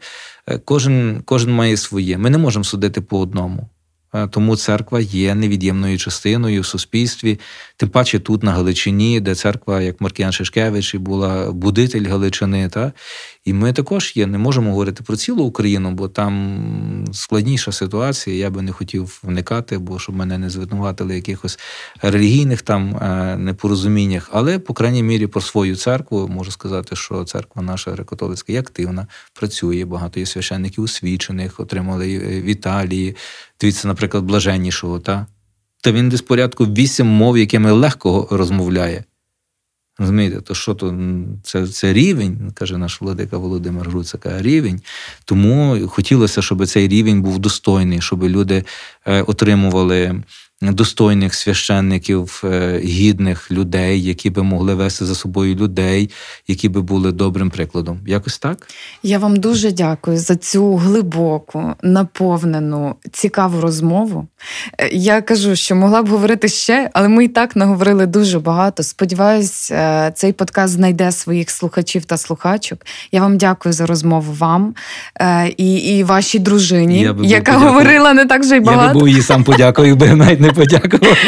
Е, кожен, Кожен має своє. Ми не можемо судити по одному. Е, тому церква є невід'ємною частиною в суспільстві, тим паче тут, на Галичині, де церква, як Маркіян Шишкевич, була будитель Галичини. Та? І ми також є, не можемо говорити про цілу Україну, бо там складніша ситуація. Я би не хотів вникати, бо щоб мене не звинуватили якихось релігійних там е, непорозуміннях. Але, по крайній мірі, про свою церкву можу сказати, що церква наша греко-католицька є активна, працює. Багато є священників освічених, отримали в Італії. Дивіться, наприклад, блаженнішого. Та? Та він десь порядку вісім мов, якими легко розмовляє. Розумієте, то що то це це рівень, каже наш владика Володимир Груцака, рівень. Тому хотілося, щоб цей рівень був достойний, щоб люди е, отримували достойних священників, е, гідних людей, які би могли вести за собою людей, які би були добрим прикладом. Якось так? Я вам дуже дякую за цю глибоку, наповнену, цікаву розмову. Е, я кажу, що могла б говорити ще, але ми і так наговорили дуже багато. Сподіваюсь, е, цей подкаст знайде своїх слухачів та слухачок. Я вам дякую за розмову вам і і вашій дружині, яка подякую. говорила не так вже й багато. Я би був їй сам подякую, би навіть не подякував.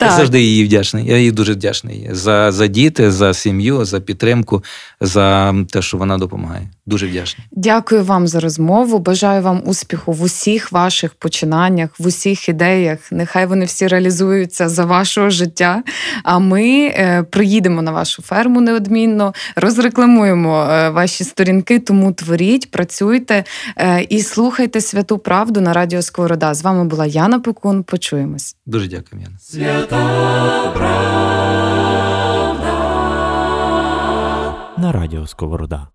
Я завжди їй вдячний. Я їй дуже вдячний за, за діти, за сім'ю, за підтримку, за те, що вона допомагає. Дуже вдячний. Дякую вам за розмову. Бажаю вам успіху в усіх ваших починаннях, в усіх ідеях. Нехай вони всі реалізуються за вашого життя. А ми е, приїдемо на вашу ферму неодмінно, розрекламуємо е, ваші сторінки. Тому творіть, працюйте е, і слухайте святу правду на радіо Сковорода. З вами була Яна Пекун. Почуємось. Дуже дякую, Яна. Свята правда. На радіо Сковорода.